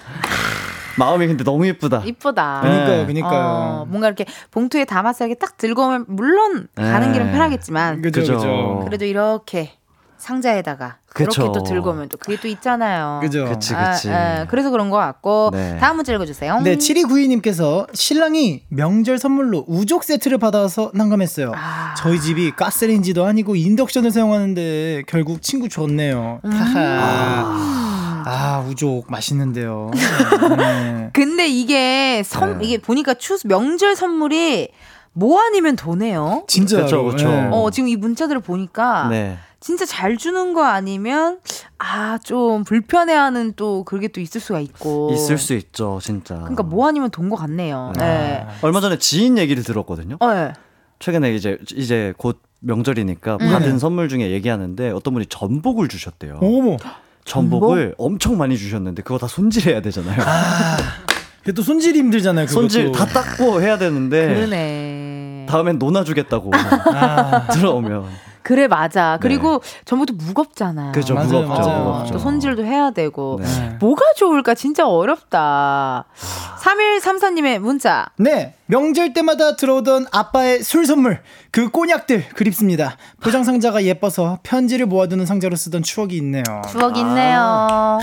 [SPEAKER 6] 마음이 근데 너무 예쁘다.
[SPEAKER 1] 이쁘다.
[SPEAKER 7] 그니까요,
[SPEAKER 6] 네.
[SPEAKER 7] 그니까요.
[SPEAKER 1] 어, 뭔가 이렇게 봉투에 담아서 이렇게 딱 들고 오면 물론 가는
[SPEAKER 6] 네.
[SPEAKER 1] 길은 편하겠지만
[SPEAKER 7] 그죠.
[SPEAKER 6] 그죠.
[SPEAKER 1] 그래도 이렇게 상자에다가
[SPEAKER 6] 그쵸.
[SPEAKER 1] 이렇게 또 들고 오면 또 그게 또 있잖아요.
[SPEAKER 7] 그죠.
[SPEAKER 6] 그치,
[SPEAKER 1] 아,
[SPEAKER 6] 그치.
[SPEAKER 1] 아, 그래서 그런 것 같고
[SPEAKER 6] 네.
[SPEAKER 1] 다음 문제 읽어주세요.
[SPEAKER 7] 네, 7292님께서 신랑이 명절 선물로 우족 세트를 받아서 난감했어요.
[SPEAKER 1] 아.
[SPEAKER 7] 저희 집이 가스레인지도 아니고 인덕션을 사용하는데 결국 친구 줬네요.
[SPEAKER 1] 음.
[SPEAKER 7] 하하. 아, 우족 맛있는데요. 네.
[SPEAKER 1] 근데 이게 선
[SPEAKER 6] 네.
[SPEAKER 1] 이게 보니까 추 명절 선물이 뭐 아니면.
[SPEAKER 6] 그쵸, 그쵸.
[SPEAKER 7] 네.
[SPEAKER 1] 어 지금 이 문자들을 보니까
[SPEAKER 6] 네.
[SPEAKER 1] 진짜 잘 주는 거 아니면 아 좀 불편해하는 또 그게 또 있을 수가 있고
[SPEAKER 6] 있을 수 있죠, 진짜.
[SPEAKER 1] 그러니까 뭐 아니면 돈것 같네요. 네.
[SPEAKER 6] 얼마 전에 지인 얘기를 들었거든요.
[SPEAKER 1] 어, 네.
[SPEAKER 6] 최근에 이제 이제 곧 명절이니까
[SPEAKER 1] 음.
[SPEAKER 6] 받은 선물 중에 얘기하는데 어떤 분이 전복을 주셨대요.
[SPEAKER 7] 어머.
[SPEAKER 6] 전복을 엄청 많이 주셨는데 그거 다 손질해야 되잖아요.
[SPEAKER 7] 그게 또 손질이 힘들잖아요. 그것도.
[SPEAKER 6] 손질 다 닦고 해야 되는데
[SPEAKER 1] 그러네.
[SPEAKER 6] 다음엔 논아주겠다고
[SPEAKER 7] 아,
[SPEAKER 6] 들어오면
[SPEAKER 1] 그래 맞아. 그리고 전부터 무겁잖아요.
[SPEAKER 6] 그죠
[SPEAKER 7] 맞아요,
[SPEAKER 6] 무겁죠,
[SPEAKER 7] 맞아요.
[SPEAKER 6] 무겁죠.
[SPEAKER 1] 또 손질도 해야 되고
[SPEAKER 6] 네.
[SPEAKER 1] 뭐가 좋을까 진짜 어렵다. 3134님의 문자.
[SPEAKER 7] 네, 명절 때마다 들어오던 아빠의 술 선물, 그 꼬냑들 그립습니다. 포장 상자가 예뻐서 편지를 모아두는 상자로 쓰던 추억이 있네요.
[SPEAKER 1] 추억 있네요.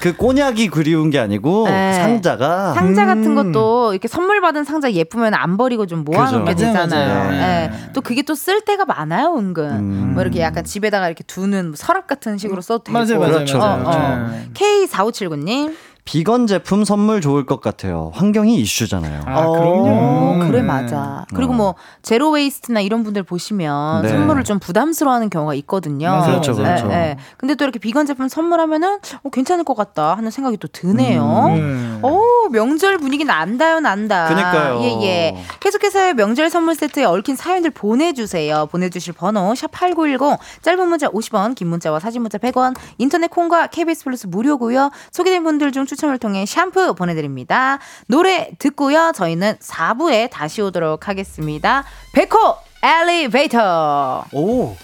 [SPEAKER 6] 그 꼬냑이 그리운 게 아니고
[SPEAKER 1] 네.
[SPEAKER 6] 상자가
[SPEAKER 1] 상자 같은
[SPEAKER 7] 음.
[SPEAKER 1] 것도 이렇게 선물 받은 상자 예쁘면 안 버리고 좀 모아 놓게
[SPEAKER 7] 그죠. 맞아요,
[SPEAKER 1] 되잖아요. 예. 또 그게 또 쓸 때가 많아요, 은근.
[SPEAKER 6] 음.
[SPEAKER 1] 뭐 이렇게 약간 집에다가 이렇게 두는 서랍 같은 식으로 써도 되고.
[SPEAKER 7] 맞아요, 맞아요. 맞아요.
[SPEAKER 1] 어, 어.
[SPEAKER 7] 네.
[SPEAKER 1] K4579님.
[SPEAKER 6] 비건 제품 선물 좋을 것 같아요. 환경이 이슈잖아요.
[SPEAKER 7] 아,
[SPEAKER 1] 어,
[SPEAKER 7] 그럼요.
[SPEAKER 1] 그래
[SPEAKER 7] 네.
[SPEAKER 1] 맞아. 그리고 뭐 제로 웨이스트나 이런 분들 보시면
[SPEAKER 6] 네.
[SPEAKER 1] 선물을 좀 부담스러워하는 경우가 있거든요.
[SPEAKER 7] 맞아요,
[SPEAKER 6] 그렇죠. 그렇죠.
[SPEAKER 1] 예, 예. 근데 또 이렇게 비건 제품 선물하면은 어, 괜찮을 것 같다 하는 생각이 또 드네요.
[SPEAKER 7] 음.
[SPEAKER 1] 오 아우 명절 분위기 난다요 난다.
[SPEAKER 6] 그니까요.
[SPEAKER 1] 예예. 계속해서 명절 선물 세트에 얽힌 사연들 보내주세요. 보내주실 번호 샵 #8910 짧은 문자 50원, 긴 문자와 사진 문자 100원. 인터넷 콩과 KBS 플러스 무료고요. 소개된 분들 중 추 첨을 통해 샴푸 보내드립니다. 노래 듣고요. 저희는 4부에 다시 오도록 하겠습니다. 백호 엘리베이터.
[SPEAKER 6] 오.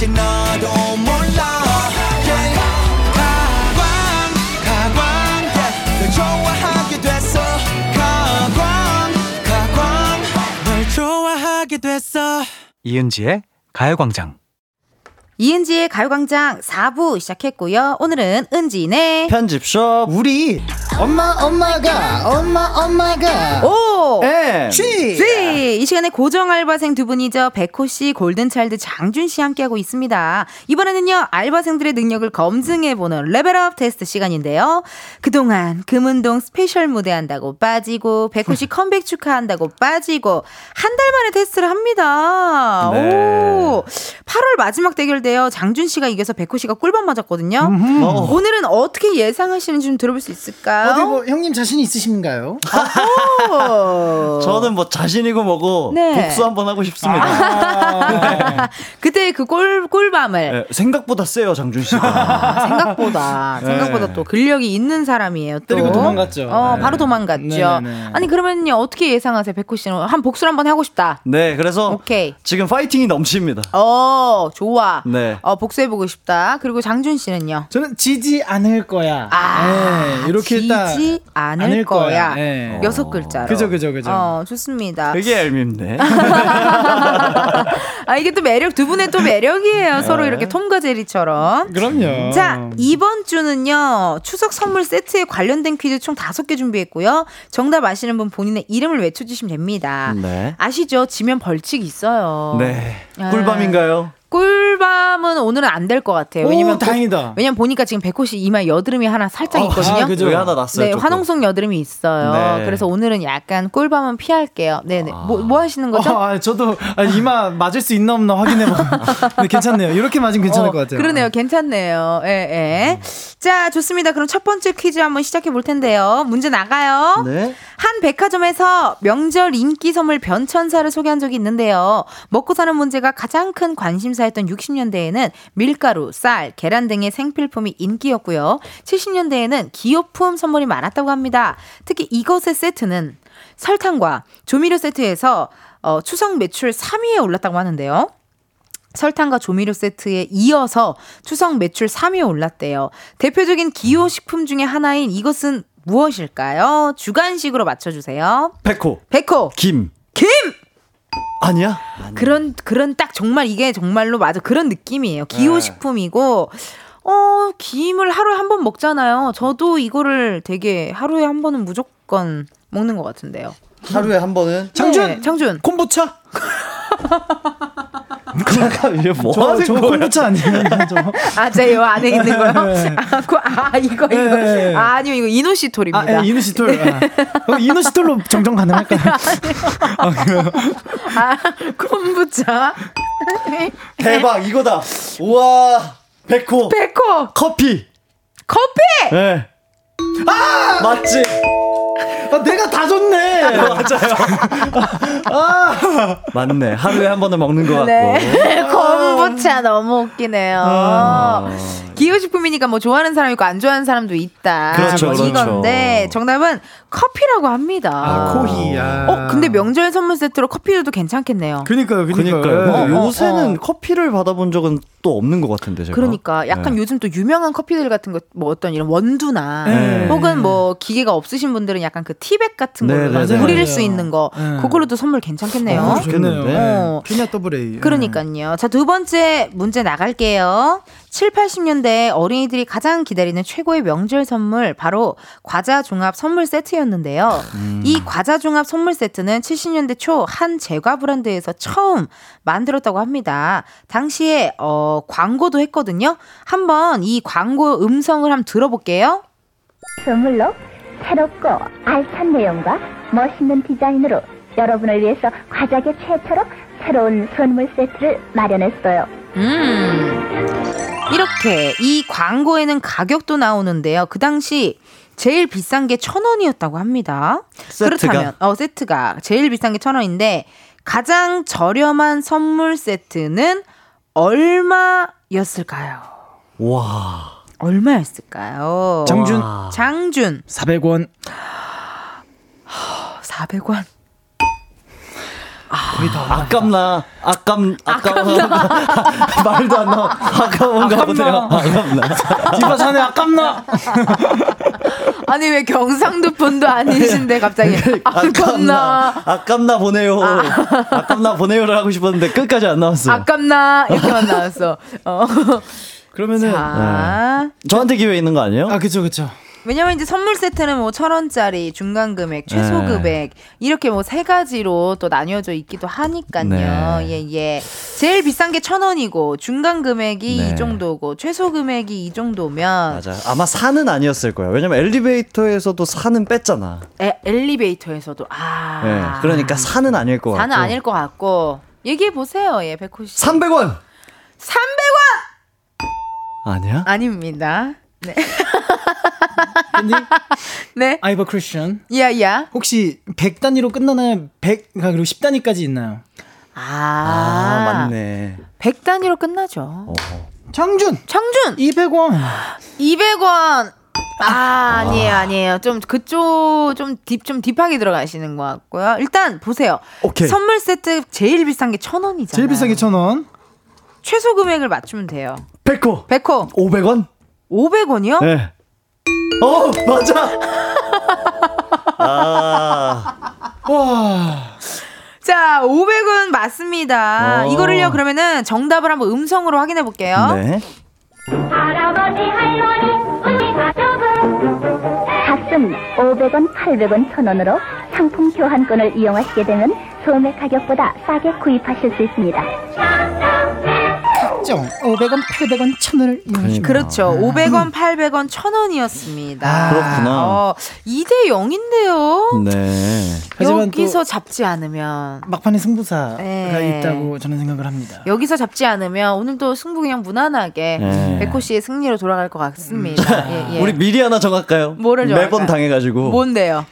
[SPEAKER 5] 끈긴 됐어
[SPEAKER 8] 이은지의 가요광장.
[SPEAKER 1] 이은지의 가요광장 4부 시작했고요. 오늘은 은지네.
[SPEAKER 6] 편집숍
[SPEAKER 7] 우리 엄마 엄마가 엄마 엄마가
[SPEAKER 1] 오!
[SPEAKER 7] 에취
[SPEAKER 1] 네, 이 시간에 고정 알바생 두 분이죠. 백호 씨, 골든차일드 장준 씨 함께하고 있습니다. 이번에는요, 알바생들의 능력을 검증해보는 레벨업 테스트 시간인데요. 그동안 금운동 스페셜 무대 한다고 빠지고, 백호 씨 컴백 축하한다고 빠지고, 한 달 만에 테스트를 합니다.
[SPEAKER 6] 네.
[SPEAKER 1] 오! 8월 마지막 대결 때요. 장준 씨가 이겨서 백호 씨가 꿀밤 맞았거든요.
[SPEAKER 6] 어.
[SPEAKER 1] 오늘은 어떻게 예상하시는지 좀 들어볼 수 있을까요?
[SPEAKER 7] 어디 뭐 형님 자신 있으신가요?
[SPEAKER 1] 오.
[SPEAKER 6] 저는 뭐 자신이고 뭐고
[SPEAKER 1] 네.
[SPEAKER 6] 복수 한번 하고 싶습니다.
[SPEAKER 7] 아,
[SPEAKER 1] 그때 그 꿀, 꿀밤을
[SPEAKER 6] 네, 생각보다 세요 장준 씨가.
[SPEAKER 1] 아, 생각보다 생각보다 또 근력이 있는 사람이에요. 또.
[SPEAKER 7] 때리고 도망갔죠.
[SPEAKER 1] 어,
[SPEAKER 7] 네.
[SPEAKER 1] 바로 도망갔죠.
[SPEAKER 7] 네네네.
[SPEAKER 1] 아니 그러면요 어떻게 예상하세요, 백호 씨는 한 복수를 한번 하고 싶다.
[SPEAKER 6] 네, 그래서
[SPEAKER 1] 오케이.
[SPEAKER 6] 지금 파이팅이 넘칩니다.
[SPEAKER 1] 어, 좋아.
[SPEAKER 6] 네.
[SPEAKER 1] 어, 복수해보고 싶다. 그리고 장준 씨는요.
[SPEAKER 7] 저는 지지 않을 거야.
[SPEAKER 1] 아,
[SPEAKER 7] 네, 이렇게 딱
[SPEAKER 1] 지지 않을,
[SPEAKER 7] 않을
[SPEAKER 1] 거야.
[SPEAKER 7] 거야. 네.
[SPEAKER 1] 여섯 글자로.
[SPEAKER 7] 그죠, 그죠, 그죠.
[SPEAKER 1] 어, 좋습니다.
[SPEAKER 6] 되게 얄밉네.
[SPEAKER 1] 아, 이게 또 매력, 두 분의 또 매력이에요.
[SPEAKER 7] 네.
[SPEAKER 1] 서로 이렇게 톰과 제리처럼.
[SPEAKER 7] 그럼요.
[SPEAKER 1] 자, 이번 주는요, 추석 선물 세트에 관련된 퀴즈 총 다섯 개 준비했고요. 정답 아시는 분 본인의 이름을 외쳐주시면 됩니다.
[SPEAKER 6] 네.
[SPEAKER 1] 아시죠? 지면 벌칙 있어요.
[SPEAKER 6] 네.
[SPEAKER 1] 아.
[SPEAKER 6] 꿀밤인가요?
[SPEAKER 1] 꿀 밤은 오늘은 안 될 것 같아요.
[SPEAKER 7] 오,
[SPEAKER 1] 왜냐면
[SPEAKER 7] 다행이다.
[SPEAKER 1] 왜냐면 보니까 지금 백호 씨 이마에 여드름이 하나 살짝
[SPEAKER 7] 어,
[SPEAKER 1] 있거든요.
[SPEAKER 7] 아, 그죠.
[SPEAKER 6] 여기 하나 났어요.
[SPEAKER 1] 네,
[SPEAKER 6] 조금.
[SPEAKER 1] 화농성 여드름이 있어요.
[SPEAKER 6] 네.
[SPEAKER 1] 그래서 오늘은 약간 꿀밤은 피할게요. 네네. 뭐, 뭐 하시는 거죠?
[SPEAKER 7] 어, 아, 저도 아, 이마 맞을 수 있나 없나 확인해보고. 네, 괜찮네요. 이렇게 맞으면 괜찮을
[SPEAKER 1] 어,
[SPEAKER 7] 것 같아요.
[SPEAKER 1] 그러네요. 괜찮네요. 예, 예. 자, 좋습니다. 그럼 첫 번째 퀴즈 한번 시작해 볼 텐데요. 문제 나가요.
[SPEAKER 6] 네.
[SPEAKER 1] 한 백화점에서 명절 인기 선물 변천사를 소개한 적이 있는데요. 먹고 사는 문제가 가장 큰 관심사였던 60 년대에는 밀가루, 쌀, 계란 등의 생필품이 인기였고요. 70년대에는 기호품 선물이 많았다고 합니다. 특히 이것의 세트는 설탕과 조미료 세트에서 어, 추석 매출 3위에 올랐다고 하는데요. 설탕과 조미료 세트에 이어서 추석 매출 3위에 올랐대요. 대표적인 기호식품 중에 하나인 이것은 무엇일까요? 주간식으로 맞춰주세요.
[SPEAKER 6] 백호.
[SPEAKER 1] 백호,
[SPEAKER 6] 김.
[SPEAKER 1] 김!
[SPEAKER 6] 아니야?
[SPEAKER 1] 그런, 그런 딱 정말 이게 정말로 맞아. 그런 느낌이에요. 기호식품이고, 어, 김을 하루에 한 번 먹잖아요. 저도 이거를 되게 하루에 한 번은 무조건 먹는 것 같은데요.
[SPEAKER 6] 하루에 한 번은
[SPEAKER 7] 장준!
[SPEAKER 1] 네, 장준.
[SPEAKER 7] 콤보차?
[SPEAKER 6] 이게 뭐
[SPEAKER 7] 저,
[SPEAKER 6] 하는
[SPEAKER 7] 저? 콤보차 아니에요? 저.
[SPEAKER 1] 아, 제 요 안에 있는 거요?
[SPEAKER 7] 네.
[SPEAKER 1] 아, 그, 아, 이거, 이거.
[SPEAKER 7] 네.
[SPEAKER 1] 아, 아니요, 이거 이노시톨입니다.
[SPEAKER 7] 아, 예, 이노시톨. 아. 어, 이노시톨로 정정 가능할까요?
[SPEAKER 1] 아, 콤부차.
[SPEAKER 6] 대박 이거다. 우와. 백호.
[SPEAKER 1] 백호.
[SPEAKER 6] 커피.
[SPEAKER 1] 커피!
[SPEAKER 6] 네. 아! 맞지?
[SPEAKER 7] 아, 내가 다 줬네.
[SPEAKER 6] 맞네. 하루에 한 번은 먹는 것 같고.
[SPEAKER 1] 네. 콤부차 너무 웃기네요.
[SPEAKER 6] 아.
[SPEAKER 1] 기호식품이니까 뭐 좋아하는 사람 있고 안 좋아하는 사람도 있다.
[SPEAKER 6] 그렇죠,
[SPEAKER 1] 뭐
[SPEAKER 6] 그렇죠.
[SPEAKER 1] 이건데 정답은 커피라고 합니다.
[SPEAKER 7] 아, 코히. 아.
[SPEAKER 1] 어, 근데 명절 선물 세트로 커피 줘도 괜찮겠네요.
[SPEAKER 7] 그니까요, 그니까요.
[SPEAKER 6] 그러니까요. 근데
[SPEAKER 1] 어, 어,
[SPEAKER 6] 요새는
[SPEAKER 1] 어.
[SPEAKER 6] 커피를 받아본 적은 또 없는 것 같은데 제가.
[SPEAKER 1] 그러니까 약간
[SPEAKER 6] 네.
[SPEAKER 1] 요즘 또 유명한 커피들 같은 거 뭐 어떤 이런 원두나
[SPEAKER 7] 네.
[SPEAKER 1] 혹은 뭐 기계가 없으신 분들은 약간 그 티백 같은
[SPEAKER 6] 네,
[SPEAKER 1] 걸로
[SPEAKER 6] 네, 네.
[SPEAKER 1] 우릴. 수 있는 거
[SPEAKER 7] 네.
[SPEAKER 1] 그걸로도 선물 괜찮겠네요.
[SPEAKER 7] 어,
[SPEAKER 6] 좋겠는데.
[SPEAKER 1] 어.
[SPEAKER 7] 피냐 더블 A.
[SPEAKER 1] 그러니까요. 자, 두 번째 문제 나갈게요. 7, 80년대 어린이들이 가장 기다리는 최고의 명절 선물 바로 과자 종합 선물 세트였는데요. 이 과자 종합 선물 세트는 70년대 초 한 제과 브랜드에서 처음 만들었다고 합니다. 당시에 어 광고도 했거든요. 한번 이 광고 음성을 한번 들어볼게요.
[SPEAKER 9] 선물로 새롭고 알찬 내용과 멋있는 디자인으로 여러분을 위해서 과자계 최초로 새로운 선물 세트를 마련했어요.
[SPEAKER 1] 음. 이렇게 이 광고에는 가격도 나오는데요. 그 당시 제일 비싼 게 천 원이었다고 합니다.
[SPEAKER 6] 세트가?
[SPEAKER 1] 그렇다면 어 세트가 제일 비싼 게 천 원인데 가장 저렴한 선물 세트는 얼마였을까요?
[SPEAKER 6] 와.
[SPEAKER 1] 얼마였을까요?
[SPEAKER 7] 장준.
[SPEAKER 1] 장준
[SPEAKER 7] 400원.
[SPEAKER 1] 400원.
[SPEAKER 6] 아 깝나? 아깝, 아깝나? 말도 안 나와. 아까운가 보네요. 아깝나?
[SPEAKER 7] 디바 사네 아깝나?
[SPEAKER 1] 아니 왜 경상도 분도 아니신데 갑자기 아깝나
[SPEAKER 6] 아깝나 보네요. 아 깝나 보네요를 하고 싶었는데 끝까지 안 나왔어요.
[SPEAKER 1] 아깝나 이렇게만 나왔어. 어.
[SPEAKER 7] 그러면은
[SPEAKER 1] 자,
[SPEAKER 6] 저한테 기회 있는 거 아니에요?
[SPEAKER 7] 아 그쵸 그쵸.
[SPEAKER 1] 왜냐면 이제 선물 세트는 뭐 천 원짜리, 중간 금액, 최소
[SPEAKER 6] 네.
[SPEAKER 1] 금액 이렇게 뭐 세 가지로 또 나뉘어져 있기도 하니까요.
[SPEAKER 6] 네.
[SPEAKER 1] 예 예. 제일 비싼 게 천 원이고 중간 금액이
[SPEAKER 6] 네.
[SPEAKER 1] 이 정도고 최소 금액이 이 정도면
[SPEAKER 6] 맞아. 아마 산은 아니었을 거예요. 왜냐면 엘리베이터에서도 산은 뺐잖아.
[SPEAKER 1] 에, 엘리베이터에서도 아
[SPEAKER 6] 예. 그러니까 산은 아닐 것 같고.
[SPEAKER 1] 산은 아닐 것 같고 얘기해 보세요, 예, 백호 씨.
[SPEAKER 6] 300원.
[SPEAKER 1] 300원
[SPEAKER 6] 아니야?
[SPEAKER 1] 아닙니다. 네.
[SPEAKER 7] 근데
[SPEAKER 1] 네.
[SPEAKER 7] 아이버 크리스천
[SPEAKER 1] 야야.
[SPEAKER 7] 혹시 100 단위로 끝나나요? 100 아, 그리고 10 단위까지 있나요?
[SPEAKER 1] 아,
[SPEAKER 6] 아, 맞네.
[SPEAKER 1] 100 단위로 끝나죠.
[SPEAKER 6] 어.
[SPEAKER 7] 장준
[SPEAKER 1] 청준
[SPEAKER 7] 200원.
[SPEAKER 1] 200원. 아, 아니에요, 아니에요. 좀 그쪽 좀 딥 좀 딥하게 들어가시는 것 같고요. 일단 보세요.
[SPEAKER 6] 오케이.
[SPEAKER 1] 선물 세트 제일 비싼 게 1,000원이잖아요.
[SPEAKER 7] 제일 비싼 게 1,000원.
[SPEAKER 1] 최소 금액을 맞추면 돼요.
[SPEAKER 6] 백호.
[SPEAKER 1] 백호
[SPEAKER 6] 500원?
[SPEAKER 1] 500원이요?
[SPEAKER 6] 네. 어, 맞아. 아.
[SPEAKER 7] 와.
[SPEAKER 1] 자, 500원 맞습니다.
[SPEAKER 6] 어.
[SPEAKER 1] 이거를요, 그러면은 정답을 한번 음성으로 확인해 볼게요.
[SPEAKER 6] 네.
[SPEAKER 9] 할아버지 할머니 우리 가족은 값은 500원, 800원, 1000원으로 상품 교환권을 이용하시게 되면 소매 가격보다 싸게 구입하실 수 있습니다.
[SPEAKER 7] 특정 500원, 800원, 1000원을 이용하시면
[SPEAKER 1] 그렇죠. 500원, 800원, 1000원이었습니다.
[SPEAKER 6] 아, 그렇구나.
[SPEAKER 1] 어, 2대 0인데요.
[SPEAKER 6] 네.
[SPEAKER 7] 하지만
[SPEAKER 1] 여기서 잡지 않으면
[SPEAKER 7] 막판에 승부사가
[SPEAKER 1] 네.
[SPEAKER 7] 있다고 저는 생각을 합니다.
[SPEAKER 1] 여기서 잡지 않으면 오늘도 승부 그냥 무난하게
[SPEAKER 6] 네.
[SPEAKER 1] 백호 씨의 승리로 돌아갈 것 같습니다. 예, 예.
[SPEAKER 6] 우리 미리 하나 정할까요?
[SPEAKER 1] 뭐를 정할까요?
[SPEAKER 6] 매번 당해 가지고.
[SPEAKER 1] 뭔데요?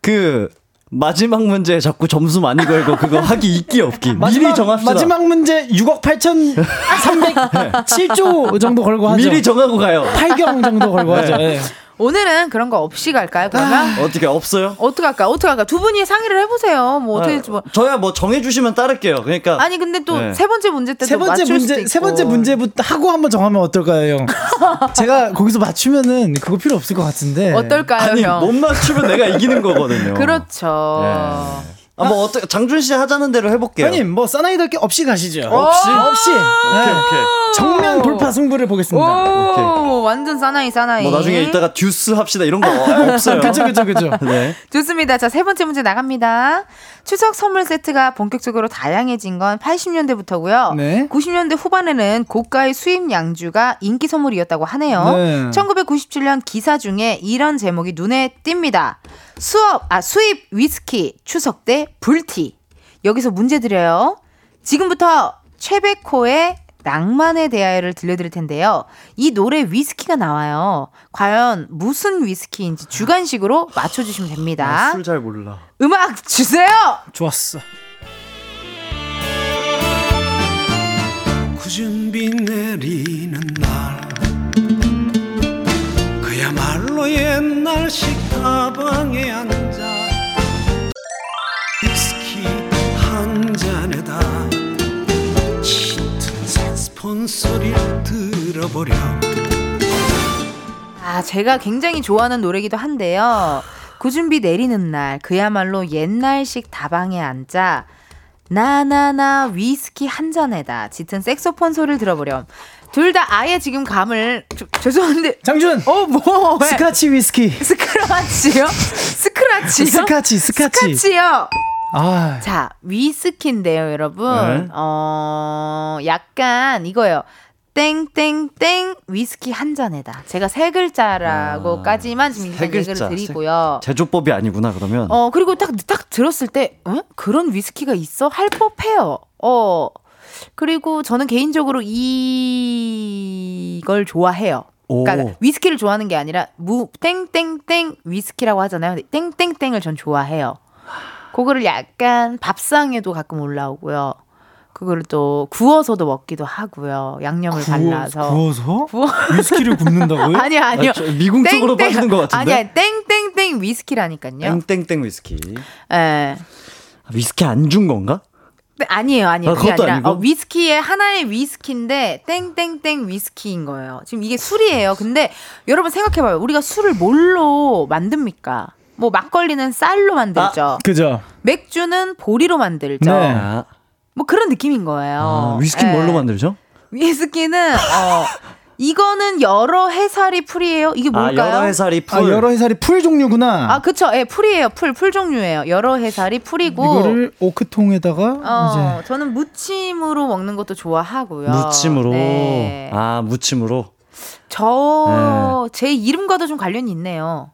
[SPEAKER 6] 그, 마지막 문제 자꾸 점수 많이 걸고 그거 하기 있기 없기. 미리 정합시다.
[SPEAKER 7] 마지막 문제 6억 8천 307조 정도 걸고 하죠.
[SPEAKER 6] 미리 정하고 가요.
[SPEAKER 7] 8경 정도 걸고
[SPEAKER 6] 네.
[SPEAKER 7] 하죠. 예.
[SPEAKER 1] 오늘은 그런 거 없이 갈까요? 그러면
[SPEAKER 6] 어떻게 없어요?
[SPEAKER 1] 어떻게 할까? 어떻게 할까? 두 분이 상의를 해보세요. 뭐 어떻게 할지 뭐.
[SPEAKER 6] 아, 저야 뭐 정해주시면 따를게요. 그러니까.
[SPEAKER 1] 아니 근데 또
[SPEAKER 6] 네.
[SPEAKER 1] 세 번째 문제 때도
[SPEAKER 7] 세 번째
[SPEAKER 1] 맞출 수도
[SPEAKER 7] 문제
[SPEAKER 1] 있고.
[SPEAKER 7] 세 번째 문제부터 하고 한번 정하면 어떨까요, 형? 제가 거기서 맞추면은 그거 필요 없을 것 같은데.
[SPEAKER 1] 어떨까요,
[SPEAKER 6] 아니,
[SPEAKER 1] 형?
[SPEAKER 6] 못 맞추면 내가 이기는 거거든요.
[SPEAKER 1] 그렇죠.
[SPEAKER 6] 예. 아, 뭐, 어떻게, 장준 씨 하자는 대로 해볼게요.
[SPEAKER 7] 형님 뭐 사나이들 게 없이 가시죠.
[SPEAKER 6] 없이?
[SPEAKER 7] 없이.
[SPEAKER 6] 오케이,
[SPEAKER 7] 네.
[SPEAKER 6] 오케이.
[SPEAKER 7] 정면 돌파 승부를 보겠습니다.
[SPEAKER 1] 오, 완전 사나이 사나이.
[SPEAKER 6] 뭐 나중에 이따가 듀스 합시다 이런 거 없어요.
[SPEAKER 7] 그죠, 그죠, 그죠.
[SPEAKER 6] 네.
[SPEAKER 1] 좋습니다. 자, 세 번째 문제 나갑니다. 추석 선물 세트가 본격적으로 다양해진 건 80년대부터고요.
[SPEAKER 7] 네.
[SPEAKER 1] 90년대 후반에는 고가의 수입 양주가 인기 선물이었다고 하네요.
[SPEAKER 7] 네.
[SPEAKER 1] 1997년 기사 중에 이런 제목이 눈에 띕니다. 수업, 아, 수입 위스키 추석 때 불티. 여기서 문제 드려요. 지금부터 최백호의 낭만의 대하를 들려드릴 텐데요. 이 노래 위스키가 나와요. 과연 무슨 위스키인지 주관식으로 맞춰주시면 됩니다.
[SPEAKER 6] 술 잘 몰라.
[SPEAKER 1] 음악 주세요!
[SPEAKER 7] 좋았어.
[SPEAKER 5] 구준비 내리는 날 그야말로 옛날 식다방에 앉 소리를 들어보렴
[SPEAKER 1] 아, 제가 굉장히 좋아하는 노래기도 한데요. 궂은비 내리는 날, 그야말로 옛날식 다방에 앉아, 나나나 위스키 한 잔에다 짙은 색소폰 소리를 들어보렴. 둘다 아예 지금 감을, 저- 죄송한데.
[SPEAKER 7] 장준.
[SPEAKER 1] 어, 뭐, 왜?
[SPEAKER 7] 스카치 위스키.
[SPEAKER 1] 스크라치요? 스크라치요?
[SPEAKER 7] 스카치, 스카치.
[SPEAKER 1] 스카치요?
[SPEAKER 7] 아,
[SPEAKER 1] 자, 위스키인데요, 여러분.
[SPEAKER 6] 네.
[SPEAKER 1] 어, 약간 이거예요. 땡땡땡 위스키 한 잔에다. 제가 세 글자라고까지만 지금
[SPEAKER 6] 세
[SPEAKER 1] 일단 얘기를
[SPEAKER 6] 글자.
[SPEAKER 1] 드리고요.
[SPEAKER 6] 제조법이 아니구나 그러면.
[SPEAKER 1] 어, 그리고 딱, 딱 들었을 때, 어? 그런 위스키가 있어? 할 법해요. 어. 그리고 저는 개인적으로 이걸 좋아해요.
[SPEAKER 6] 오.
[SPEAKER 1] 그러니까 위스키를 좋아하는 게 아니라 무 땡땡땡 위스키라고 하잖아요. 땡땡땡을 전 좋아해요. 그거를 약간 밥상에도 가끔 올라오고요. 그거를 또 구워서도 먹기도 하고요. 양념을 발라서.
[SPEAKER 7] 구워서?
[SPEAKER 1] 구워-
[SPEAKER 7] 위스키를 굽는다고요?
[SPEAKER 1] 아니요, 아니요.
[SPEAKER 6] 아, 저 미궁 쪽으로
[SPEAKER 1] 땡땡-
[SPEAKER 6] 빠지는 것 같은데?
[SPEAKER 1] 아니야, 땡땡땡 위스키라니까요.
[SPEAKER 6] 땡땡땡 위스키.
[SPEAKER 1] 예.
[SPEAKER 6] 위스키 안 준 건가?
[SPEAKER 1] 네, 아니에요, 아니에요.
[SPEAKER 6] 아,
[SPEAKER 1] 그게 아니라? 어, 위스키의 하나의 위스키인데 땡땡땡 위스키인 거예요. 지금 이게 술이에요. 근데 여러분 생각해봐요. 우리가 술을 뭘로 만듭니까? 뭐 막걸리는 쌀로 만들죠.
[SPEAKER 6] 아.
[SPEAKER 7] 그죠?
[SPEAKER 1] 맥주는 보리로 만들죠.
[SPEAKER 7] 네.
[SPEAKER 6] 아,
[SPEAKER 1] 뭐 그런 느낌인 거예요.
[SPEAKER 6] 아, 위스키
[SPEAKER 1] 예.
[SPEAKER 6] 뭘로 만들죠?
[SPEAKER 1] 위스키는 어 이거는 여러 해살이 풀이에요. 이게
[SPEAKER 6] 아,
[SPEAKER 1] 뭘까요?
[SPEAKER 6] 여러 해살이 풀.
[SPEAKER 7] 아, 여러 해살이 풀 종류구나.
[SPEAKER 1] 아, 그쵸. 예, 풀이에요. 풀, 풀 종류예요. 여러 해살이 풀이고.
[SPEAKER 7] 이거를 오크통에다가
[SPEAKER 1] 어, 저는 무침으로 먹는 것도 좋아하고요.
[SPEAKER 6] 무침으로.
[SPEAKER 1] 네.
[SPEAKER 6] 아, 무침으로.
[SPEAKER 1] 저, 제 이름과도 좀 관련이 있네요.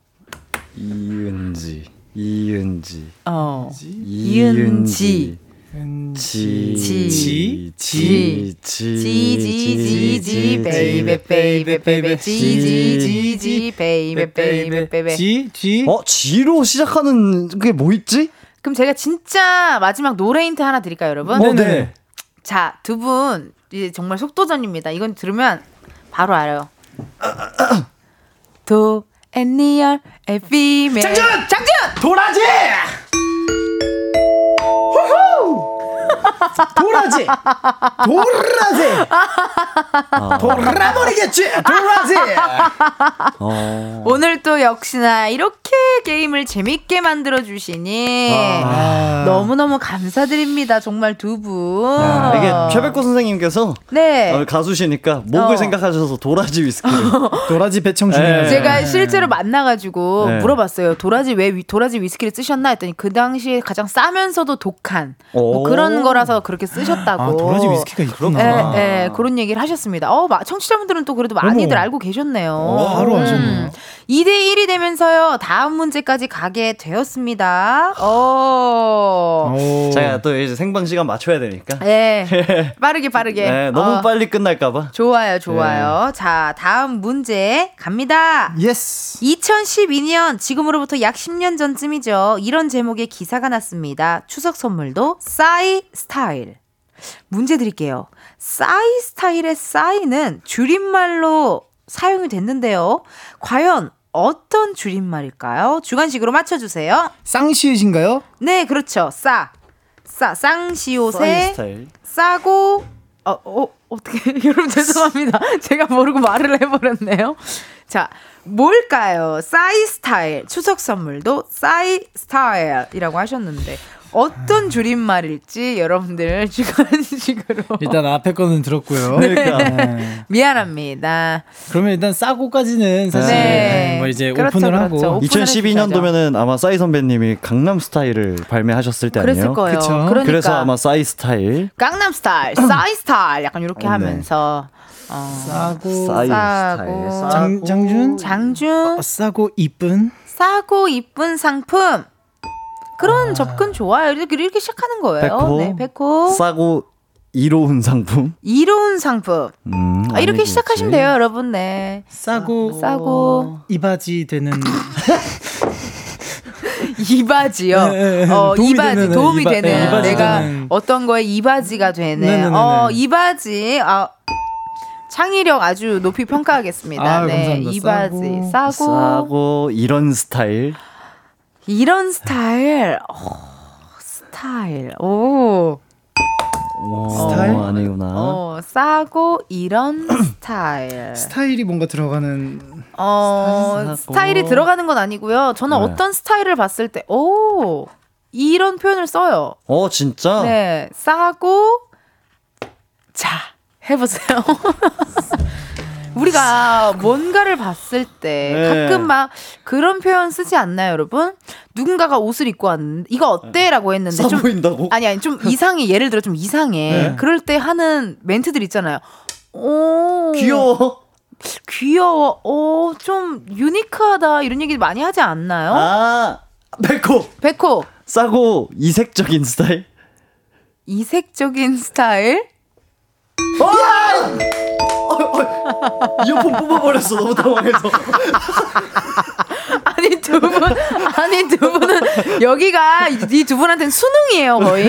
[SPEAKER 6] 이은지. 이은지.
[SPEAKER 1] 어.
[SPEAKER 6] 이은지. 지.
[SPEAKER 1] 지.
[SPEAKER 6] 지.
[SPEAKER 1] 지.
[SPEAKER 6] 지.
[SPEAKER 1] 지지지지 베이베 베이베 베이베 지지지지 베이베 베이베 베이베
[SPEAKER 7] 지, 지.
[SPEAKER 6] 어, 지로 시작하는 게 뭐 있지?
[SPEAKER 1] 그럼 제가 진짜 마지막 노래 힌트 하나 드릴까요, 여러분?
[SPEAKER 6] 어, 네.
[SPEAKER 1] 자, 두 분 이제 정말 속도전입니다. 이건 들으면 바로 알아요. 도 애니얼 에피메 장준! 장준!
[SPEAKER 7] 도라지! 도라지! 도라지! 돌아버리겠지! 도라지!
[SPEAKER 6] 어.
[SPEAKER 1] 오늘 또 역시나 이렇게 게임을 재밌게 만들어 주시니
[SPEAKER 7] 아.
[SPEAKER 1] 너무너무 감사드립니다. 정말 두 분.
[SPEAKER 6] 야, 이게 최백호 선생님께서
[SPEAKER 1] 네.
[SPEAKER 6] 어, 가수시니까 목을
[SPEAKER 1] 어.
[SPEAKER 6] 생각하셔서 도라지 위스키를.
[SPEAKER 7] 도라지 배청
[SPEAKER 6] 네.
[SPEAKER 7] 중이에요.
[SPEAKER 1] 제가 실제로 만나가지고
[SPEAKER 6] 네.
[SPEAKER 1] 물어봤어요. 도라지 왜 위- 도라지 위스키를 쓰셨나 했더니 그 당시에 가장 싸면서도 독한 뭐
[SPEAKER 6] 오.
[SPEAKER 1] 그런 거라서 그렇게 쓰셨다고.
[SPEAKER 7] 아, 도라지 위스키가 있구나.
[SPEAKER 1] 예, 예, 그런 얘기를 하셨습니다. 어, 마- 청취자분들은 또 그래도 많이들
[SPEAKER 7] 어머.
[SPEAKER 1] 알고 계셨네요.
[SPEAKER 7] 바로 아셨네요.
[SPEAKER 1] 2대 1이 되면서요. 다음 문제까지 가게 되었습니다. 어.
[SPEAKER 7] 오.
[SPEAKER 6] 제가 또 이제 생방 시간 맞춰야 되니까.
[SPEAKER 1] 예. 빠르게 빠르게.
[SPEAKER 6] 네, 너무
[SPEAKER 1] 어,
[SPEAKER 6] 빨리 끝날까봐.
[SPEAKER 1] 좋아요, 좋아요. 자, 다음 문제 갑니다.
[SPEAKER 7] yes.
[SPEAKER 1] 2012년 지금으로부터 약 10년 전쯤이죠. 이런 제목의 기사가 났습니다. 추석 선물도 싸이 스타일. 문제 드릴게요. 싸이 스타일의 싸이는 줄임말로 사용이 됐는데요. 과연 어떤 줄임말일까요? 주관식으로 맞춰주세요.
[SPEAKER 7] 쌍시읒인가요?
[SPEAKER 1] 네, 그렇죠. 싸. 싸, 쌍시옷에. 싸고 어, 어 어떻게 여러분 죄송합니다. 제가 모르고 말을 해버렸네요. 자, 뭘까요? 싸이 스타일 추석 선물도 싸이 스타일이라고 하셨는데 어떤 줄임말일지 여러분들 주관식으로
[SPEAKER 7] 일단 앞에 거는 들었고요.
[SPEAKER 6] 그러니까.
[SPEAKER 7] 네.
[SPEAKER 1] 미안합니다.
[SPEAKER 7] 그러면 일단 싸고까지는 사실
[SPEAKER 1] 네.
[SPEAKER 7] 뭐 이제
[SPEAKER 1] 그렇죠,
[SPEAKER 7] 오픈을
[SPEAKER 1] 그렇죠.
[SPEAKER 7] 하고
[SPEAKER 1] 오픈을
[SPEAKER 6] 2012년도면은 아마 싸이 선배님이 강남 스타일을 발매하셨을 때
[SPEAKER 1] 그랬을
[SPEAKER 6] 아니에요?
[SPEAKER 1] 거예요.
[SPEAKER 7] 그쵸.
[SPEAKER 1] 그러니까
[SPEAKER 6] 그래서 아마 싸이 스타일.
[SPEAKER 1] 강남 스타일, 싸이 스타일 약간 이렇게
[SPEAKER 6] 네.
[SPEAKER 1] 하면서 어,
[SPEAKER 7] 싸고
[SPEAKER 6] 싸이
[SPEAKER 1] 싸고
[SPEAKER 6] 스타일.
[SPEAKER 7] 장, 장준
[SPEAKER 1] 장준
[SPEAKER 7] 어, 싸고 이쁜
[SPEAKER 1] 싸고 이쁜 상품. 그런 접근 좋아요. 이렇게, 이렇게 시작하는 거예요.
[SPEAKER 6] 백호.
[SPEAKER 1] 네, 백호.
[SPEAKER 6] 싸고 이로운 상품.
[SPEAKER 1] 이로운 상품.
[SPEAKER 6] 음,
[SPEAKER 1] 아, 이렇게
[SPEAKER 6] 아니겠지.
[SPEAKER 1] 시작하시면 돼요, 여러분. 네.
[SPEAKER 7] 싸고
[SPEAKER 1] 싸고.
[SPEAKER 7] 이바지 되는
[SPEAKER 1] 이바지요.
[SPEAKER 7] 네, 네,
[SPEAKER 1] 어,
[SPEAKER 7] 도움이
[SPEAKER 1] 이바지,
[SPEAKER 7] 되는,
[SPEAKER 1] 도움이
[SPEAKER 7] 이바-
[SPEAKER 1] 되는.
[SPEAKER 7] 네, 이바지
[SPEAKER 1] 내가
[SPEAKER 7] 되는.
[SPEAKER 1] 어떤 거에 이바지가 되는.
[SPEAKER 7] 네, 네, 네,
[SPEAKER 1] 어,
[SPEAKER 7] 네.
[SPEAKER 1] 이바지. 아, 창의력 아주 높이 평가하겠습니다.
[SPEAKER 7] 아유,
[SPEAKER 1] 네.
[SPEAKER 7] 감사합니다.
[SPEAKER 1] 이바지.
[SPEAKER 7] 싸고.
[SPEAKER 1] 싸고.
[SPEAKER 6] 싸고 이런 스타일.
[SPEAKER 1] 이런 스타일. 어, 스타일. 오.
[SPEAKER 6] 오,
[SPEAKER 7] 스타일?
[SPEAKER 6] 아니구나.
[SPEAKER 1] 어, 싸고 이런 스타일.
[SPEAKER 7] 스타일이 뭔가 들어가는
[SPEAKER 1] 어,
[SPEAKER 6] 싸고.
[SPEAKER 1] 스타일 이 들어가는 건 아니고요. 저는
[SPEAKER 6] 네.
[SPEAKER 1] 어떤 스타일을 봤을 때, 오, 이런 표현을 써요.
[SPEAKER 6] 어 진짜?
[SPEAKER 1] 네, 싸고, 자, 해보세요. 우리가 뭔가를 봤을 때
[SPEAKER 6] 네.
[SPEAKER 1] 가끔 막 그런 표현 쓰지 않나요, 여러분? 누군가가 옷을 입고 왔는데 이거 어때?라고 했는데
[SPEAKER 6] 싸
[SPEAKER 1] 좀
[SPEAKER 6] 보인다고?
[SPEAKER 1] 아니 아니 좀 이상해. 예를 들어 좀 이상해.
[SPEAKER 6] 네.
[SPEAKER 1] 그럴 때 하는 멘트들 있잖아요. 오.
[SPEAKER 6] 귀여워.
[SPEAKER 1] 귀여워. 오, 좀 유니크하다. 이런 얘기 많이 하지 않나요?
[SPEAKER 6] 아, 백호.
[SPEAKER 1] 백호.
[SPEAKER 6] 싸고 이색적인 스타일.
[SPEAKER 1] 이색적인 스타일?
[SPEAKER 6] 이어폰 뽑아버렸어. 너무 당황해서.
[SPEAKER 1] 아니 두 분, 아니 두 분은 여기가 이 두 분한테는 수능이에요 거의.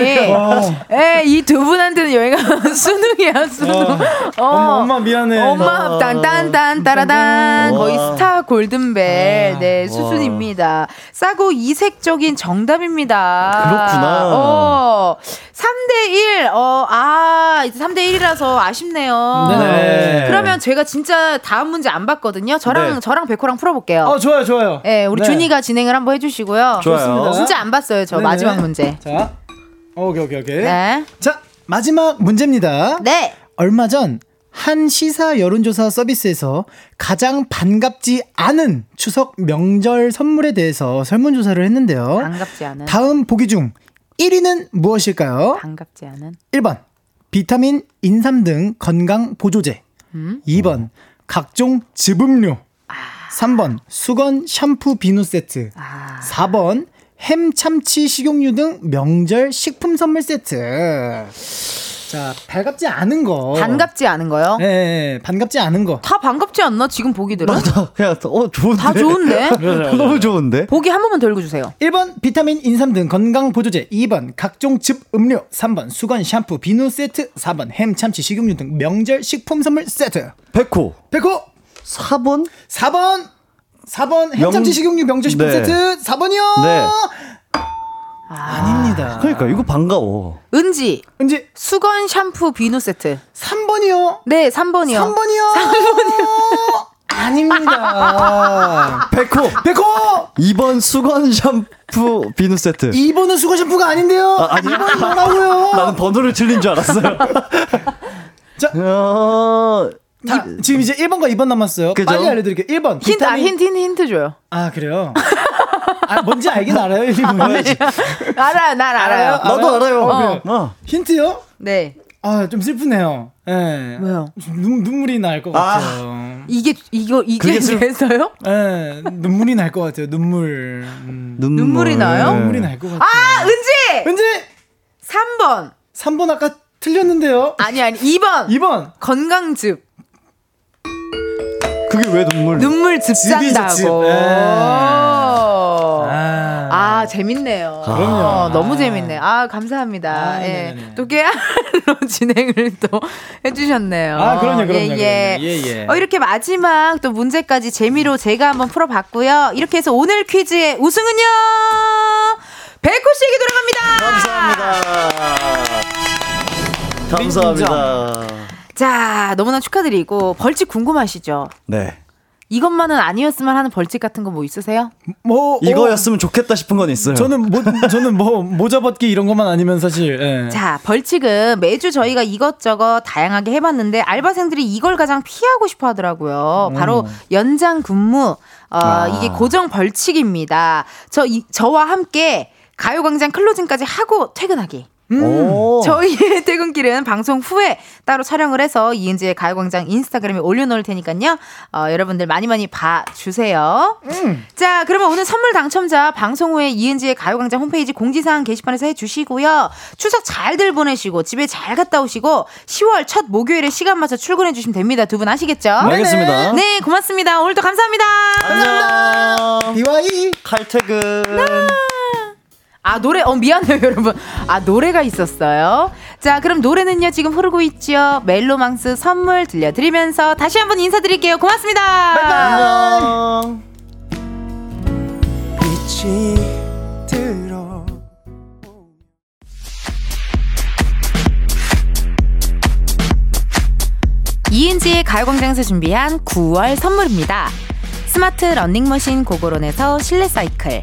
[SPEAKER 1] 예, 이 두 분한테는 여기가 수능이야 수능. 어.
[SPEAKER 7] 엄마, 엄마 미안해.
[SPEAKER 1] 엄마 딴딴딴 따라단
[SPEAKER 6] 와.
[SPEAKER 1] 거의 스타 골든벨 네
[SPEAKER 6] 와.
[SPEAKER 1] 수준입니다. 싸고 이색적인 정답입니다.
[SPEAKER 6] 그렇구나.
[SPEAKER 1] 어, 3대 1. 어, 아, 이제 3대 1이라서 아쉽네요.
[SPEAKER 7] 네.
[SPEAKER 1] 그러면 제가 진짜 다음 문제 안 봤거든요. 저랑
[SPEAKER 6] 네.
[SPEAKER 1] 저랑 백호랑 풀어볼게요.
[SPEAKER 7] 어, 좋아요, 좋아요.
[SPEAKER 1] 네, 우리
[SPEAKER 7] 네.
[SPEAKER 1] 준이가 진행을 한번 해주시고요.
[SPEAKER 6] 좋아요.
[SPEAKER 1] 진짜 안 봤어요, 저
[SPEAKER 7] 네네.
[SPEAKER 1] 마지막 문제.
[SPEAKER 7] 자, 오케이, 오케이, 오케이.
[SPEAKER 1] 네.
[SPEAKER 7] 자, 마지막 문제입니다.
[SPEAKER 1] 네.
[SPEAKER 7] 얼마 전 한 시사 여론조사 서비스에서 가장 반갑지 않은 추석 명절 선물에 대해서 설문조사를 했는데요.
[SPEAKER 1] 반갑지 않은.
[SPEAKER 7] 다음 보기 중 1위는 무엇일까요?
[SPEAKER 1] 반갑지 않은.
[SPEAKER 7] 1번 비타민, 인삼 등 건강 보조제.
[SPEAKER 1] 음?
[SPEAKER 7] 2번 각종 즙음료.
[SPEAKER 1] 아.
[SPEAKER 7] 3번 수건 샴푸 비누 세트.
[SPEAKER 1] 아.
[SPEAKER 7] 4번 햄 참치 식용유 등 명절 식품 선물 세트. 자, 반갑지 않은 거.
[SPEAKER 1] 반갑지 않은 거요?
[SPEAKER 7] 예, 예, 반갑지 않은 거.
[SPEAKER 1] 다 반갑지 않나? 지금 보기들은?
[SPEAKER 6] 그냥 어 좋은데.
[SPEAKER 1] 다 좋은데?
[SPEAKER 6] 너무 좋은데.
[SPEAKER 1] 보기 한 번만 더 읽어주세요.
[SPEAKER 7] 1번 비타민, 인삼 등 건강 보조제. 2번 각종 즙 음료. 3번 수건 샴푸 비누 세트. 4번 햄 참치 식용유 등 명절 식품 선물 세트.
[SPEAKER 6] 백호.
[SPEAKER 7] 백호
[SPEAKER 6] 4번?
[SPEAKER 7] 4번 4번
[SPEAKER 6] 명-
[SPEAKER 7] 햄참치 식용유 명절 식품
[SPEAKER 6] 네.
[SPEAKER 7] 세트 4번이요.
[SPEAKER 6] 네.
[SPEAKER 7] 아닙니다.
[SPEAKER 6] 그러니까 이거 반가워.
[SPEAKER 1] 은지.
[SPEAKER 7] 은지
[SPEAKER 1] 수건 샴푸 비누 세트.
[SPEAKER 7] 3번이요.
[SPEAKER 1] 네, 3번이요.
[SPEAKER 7] 3번이요. 3번이요. 아닙니다.
[SPEAKER 6] 백호.
[SPEAKER 7] 백호
[SPEAKER 6] 2번 수건 샴푸 비누 세트.
[SPEAKER 7] 2번은 수건 샴푸가 아닌데요.
[SPEAKER 6] 아, 아니.
[SPEAKER 7] 2번 뭐라고요?
[SPEAKER 6] 나는 번호를 틀린 줄 알았어요.
[SPEAKER 7] 자.
[SPEAKER 6] 어,
[SPEAKER 7] 다, 지금 이제 1번과 2번 남았어요.
[SPEAKER 6] 그죠?
[SPEAKER 7] 빨리 알려드릴게요. 1번
[SPEAKER 1] 힌트, 아,
[SPEAKER 7] 비타민.
[SPEAKER 1] 힌트, 힌트, 힌트 줘요.
[SPEAKER 7] 아 그래요? 아 뭔지 알긴 알아요. 1, 2번.
[SPEAKER 1] 알아요, 난 알아요.
[SPEAKER 6] 나도 알아요.
[SPEAKER 7] 어.
[SPEAKER 6] 어.
[SPEAKER 7] 힌트요?
[SPEAKER 1] 네.
[SPEAKER 7] 아 좀 슬프네요. 예.
[SPEAKER 1] 왜요?
[SPEAKER 7] 눈, 눈물이 날것
[SPEAKER 6] 아.
[SPEAKER 7] 같아요.
[SPEAKER 1] 이게, 이거, 이게 돼서요?
[SPEAKER 7] 예, 눈물이 날 것 같아요. 눈물. 음.
[SPEAKER 6] 눈물.
[SPEAKER 1] 눈물 이 나요?
[SPEAKER 7] 눈물이 날 것 같아요.
[SPEAKER 1] 아, 은지!
[SPEAKER 7] 왠지
[SPEAKER 1] 3번.
[SPEAKER 7] 3번 아까 틀렸는데요.
[SPEAKER 1] 아니, 아니, 2번.
[SPEAKER 7] 2번.
[SPEAKER 1] 건강즙.
[SPEAKER 6] 그게 왜 눈물?
[SPEAKER 1] 눈물 즙 짠다고. 아,
[SPEAKER 7] 아,
[SPEAKER 1] 재밌네요.
[SPEAKER 7] 그럼요.
[SPEAKER 1] 어, 너무
[SPEAKER 7] 아.
[SPEAKER 1] 재밌네요. 아, 감사합니다.
[SPEAKER 7] 아,
[SPEAKER 1] 예. 또 깨알로 진행을 또 해주셨네요.
[SPEAKER 7] 아, 그럼요, 그럼요,
[SPEAKER 1] 예. 예.
[SPEAKER 7] 예, 예.
[SPEAKER 1] 어, 이렇게 마지막 또 문제까지 재미로 제가 한번 풀어봤고요. 이렇게 해서 오늘 퀴즈의 우승은요! 백호 씨에게 돌아갑니다!
[SPEAKER 6] 감사합니다. 감사합니다.
[SPEAKER 1] 자, 너무나 축하드리고, 벌칙 궁금하시죠?
[SPEAKER 6] 네.
[SPEAKER 1] 이것만은 아니었으면 하는 벌칙 같은 거 뭐 있으세요?
[SPEAKER 7] 뭐
[SPEAKER 6] 이거였으면 좋겠다 싶은 건 있어요.
[SPEAKER 7] 어, 저는 뭐 저는 뭐 모자 벗기 이런 것만 아니면 사실 예.
[SPEAKER 1] 자, 벌칙은 매주 저희가 이것저것 다양하게 해봤는데 알바생들이 이걸 가장 피하고 싶어 하더라고요. 바로 연장 근무. 어,
[SPEAKER 6] 아.
[SPEAKER 1] 이게 고정 벌칙입니다. 저, 이, 저와 함께 가요광장 클로징까지 하고 퇴근하기.
[SPEAKER 6] 오.
[SPEAKER 1] 저희의 퇴근길은 방송 후에 따로 촬영을 해서 이은지의 가요광장 인스타그램에 올려놓을 테니까요. 어, 여러분들 많이 많이 봐주세요. 자, 그러면 오늘 선물 당첨자 방송 후에 이은지의 가요광장 홈페이지 공지사항 게시판에서 해주시고요. 추석 잘들 보내시고 집에 잘 갔다 오시고 10월 첫 목요일에 시간 맞춰 출근해 주시면 됩니다. 두 분 아시겠죠?
[SPEAKER 6] 네, 알겠습니다.
[SPEAKER 1] 네, 고맙습니다. 오늘도 감사합니다.
[SPEAKER 6] 안녕.
[SPEAKER 7] 비와이
[SPEAKER 6] 칼퇴근.
[SPEAKER 1] 아 노래 어 미안해요 여러분. 아 노래가 있었어요. 자 그럼 노래는요 지금 흐르고 있죠? 멜로망스 선물 들려드리면서 다시 한번 인사드릴게요. 고맙습니다.
[SPEAKER 6] 안녕.
[SPEAKER 5] 빛이 들어
[SPEAKER 1] 이은지의 가요광장에서 준비한 9월 선물입니다. 스마트 러닝머신 고고론에서 실내 사이클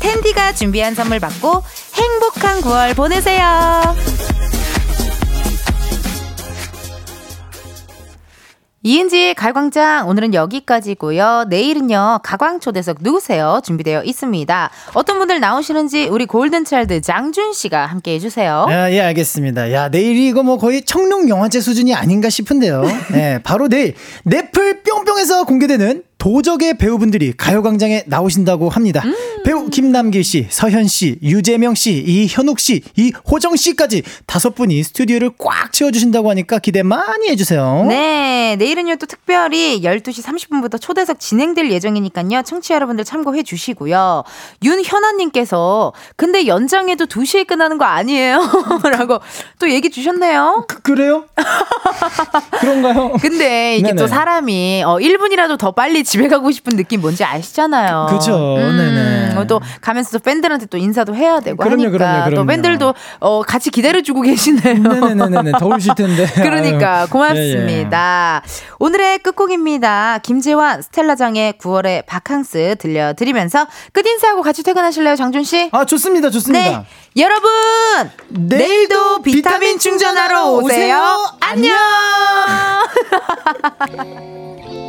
[SPEAKER 1] 텐디가 준비한 선물 받고 행복한 9월 보내세요. 이은지의 가광장 오늘은 여기까지고요. 내일은요 가광 초대석 누구세요? 준비되어 있습니다. 어떤 분들 나오시는지 우리 골든차일드 장준 씨가 함께 해주세요.
[SPEAKER 7] 아, 예, 알겠습니다. 야, 내일이 이거 뭐 거의 청룡 영화제 수준이 아닌가 싶은데요. 예, 바로 내일 넷플 뿅뿅에서 공개되는 도적의 배우분들이 가요광장에 나오신다고 합니다. 배우 김남길 씨, 서현 씨, 유재명 씨, 이현욱 씨, 이호정 씨까지 다섯 분이 스튜디오를 꽉 채워주신다고 하니까 기대 많이 해주세요.
[SPEAKER 1] 네, 내일은요 또 특별히 12시 30분부터 초대석 진행될 예정이니까요. 청취자 여러분들 참고해 주시고요. 윤현아님께서 근데 연장해도 2시에 끝나는 거 아니에요? 라고 또 얘기 주셨네요.
[SPEAKER 7] 그, 래요 그런가요?
[SPEAKER 1] 근데 이게
[SPEAKER 7] 네네.
[SPEAKER 1] 또 사람이 어 1분이라도 더 빨리 집에 가고 싶은 느낌 뭔지 아시잖아요.
[SPEAKER 7] 그죠. 네네.
[SPEAKER 1] 어, 또 가면서 또 팬들한테 또 인사도 해야 되고
[SPEAKER 7] 그럼요,
[SPEAKER 1] 하니까
[SPEAKER 7] 그럼요, 그럼요.
[SPEAKER 1] 또 팬들도 어 같이 기다려주고 계시네요.
[SPEAKER 7] 네네네네. 더우실 텐데.
[SPEAKER 1] 그러니까
[SPEAKER 7] 아유.
[SPEAKER 1] 고맙습니다. 오늘의 끝곡입니다. 김재환, 스텔라장의 9월의 바캉스 들려드리면서 끝 인사하고 같이 퇴근하실래요, 장준 씨?
[SPEAKER 7] 아, 좋습니다, 좋습니다.
[SPEAKER 1] 네. 여러분, 내일도 비타민 충전하러 오세요. 안녕!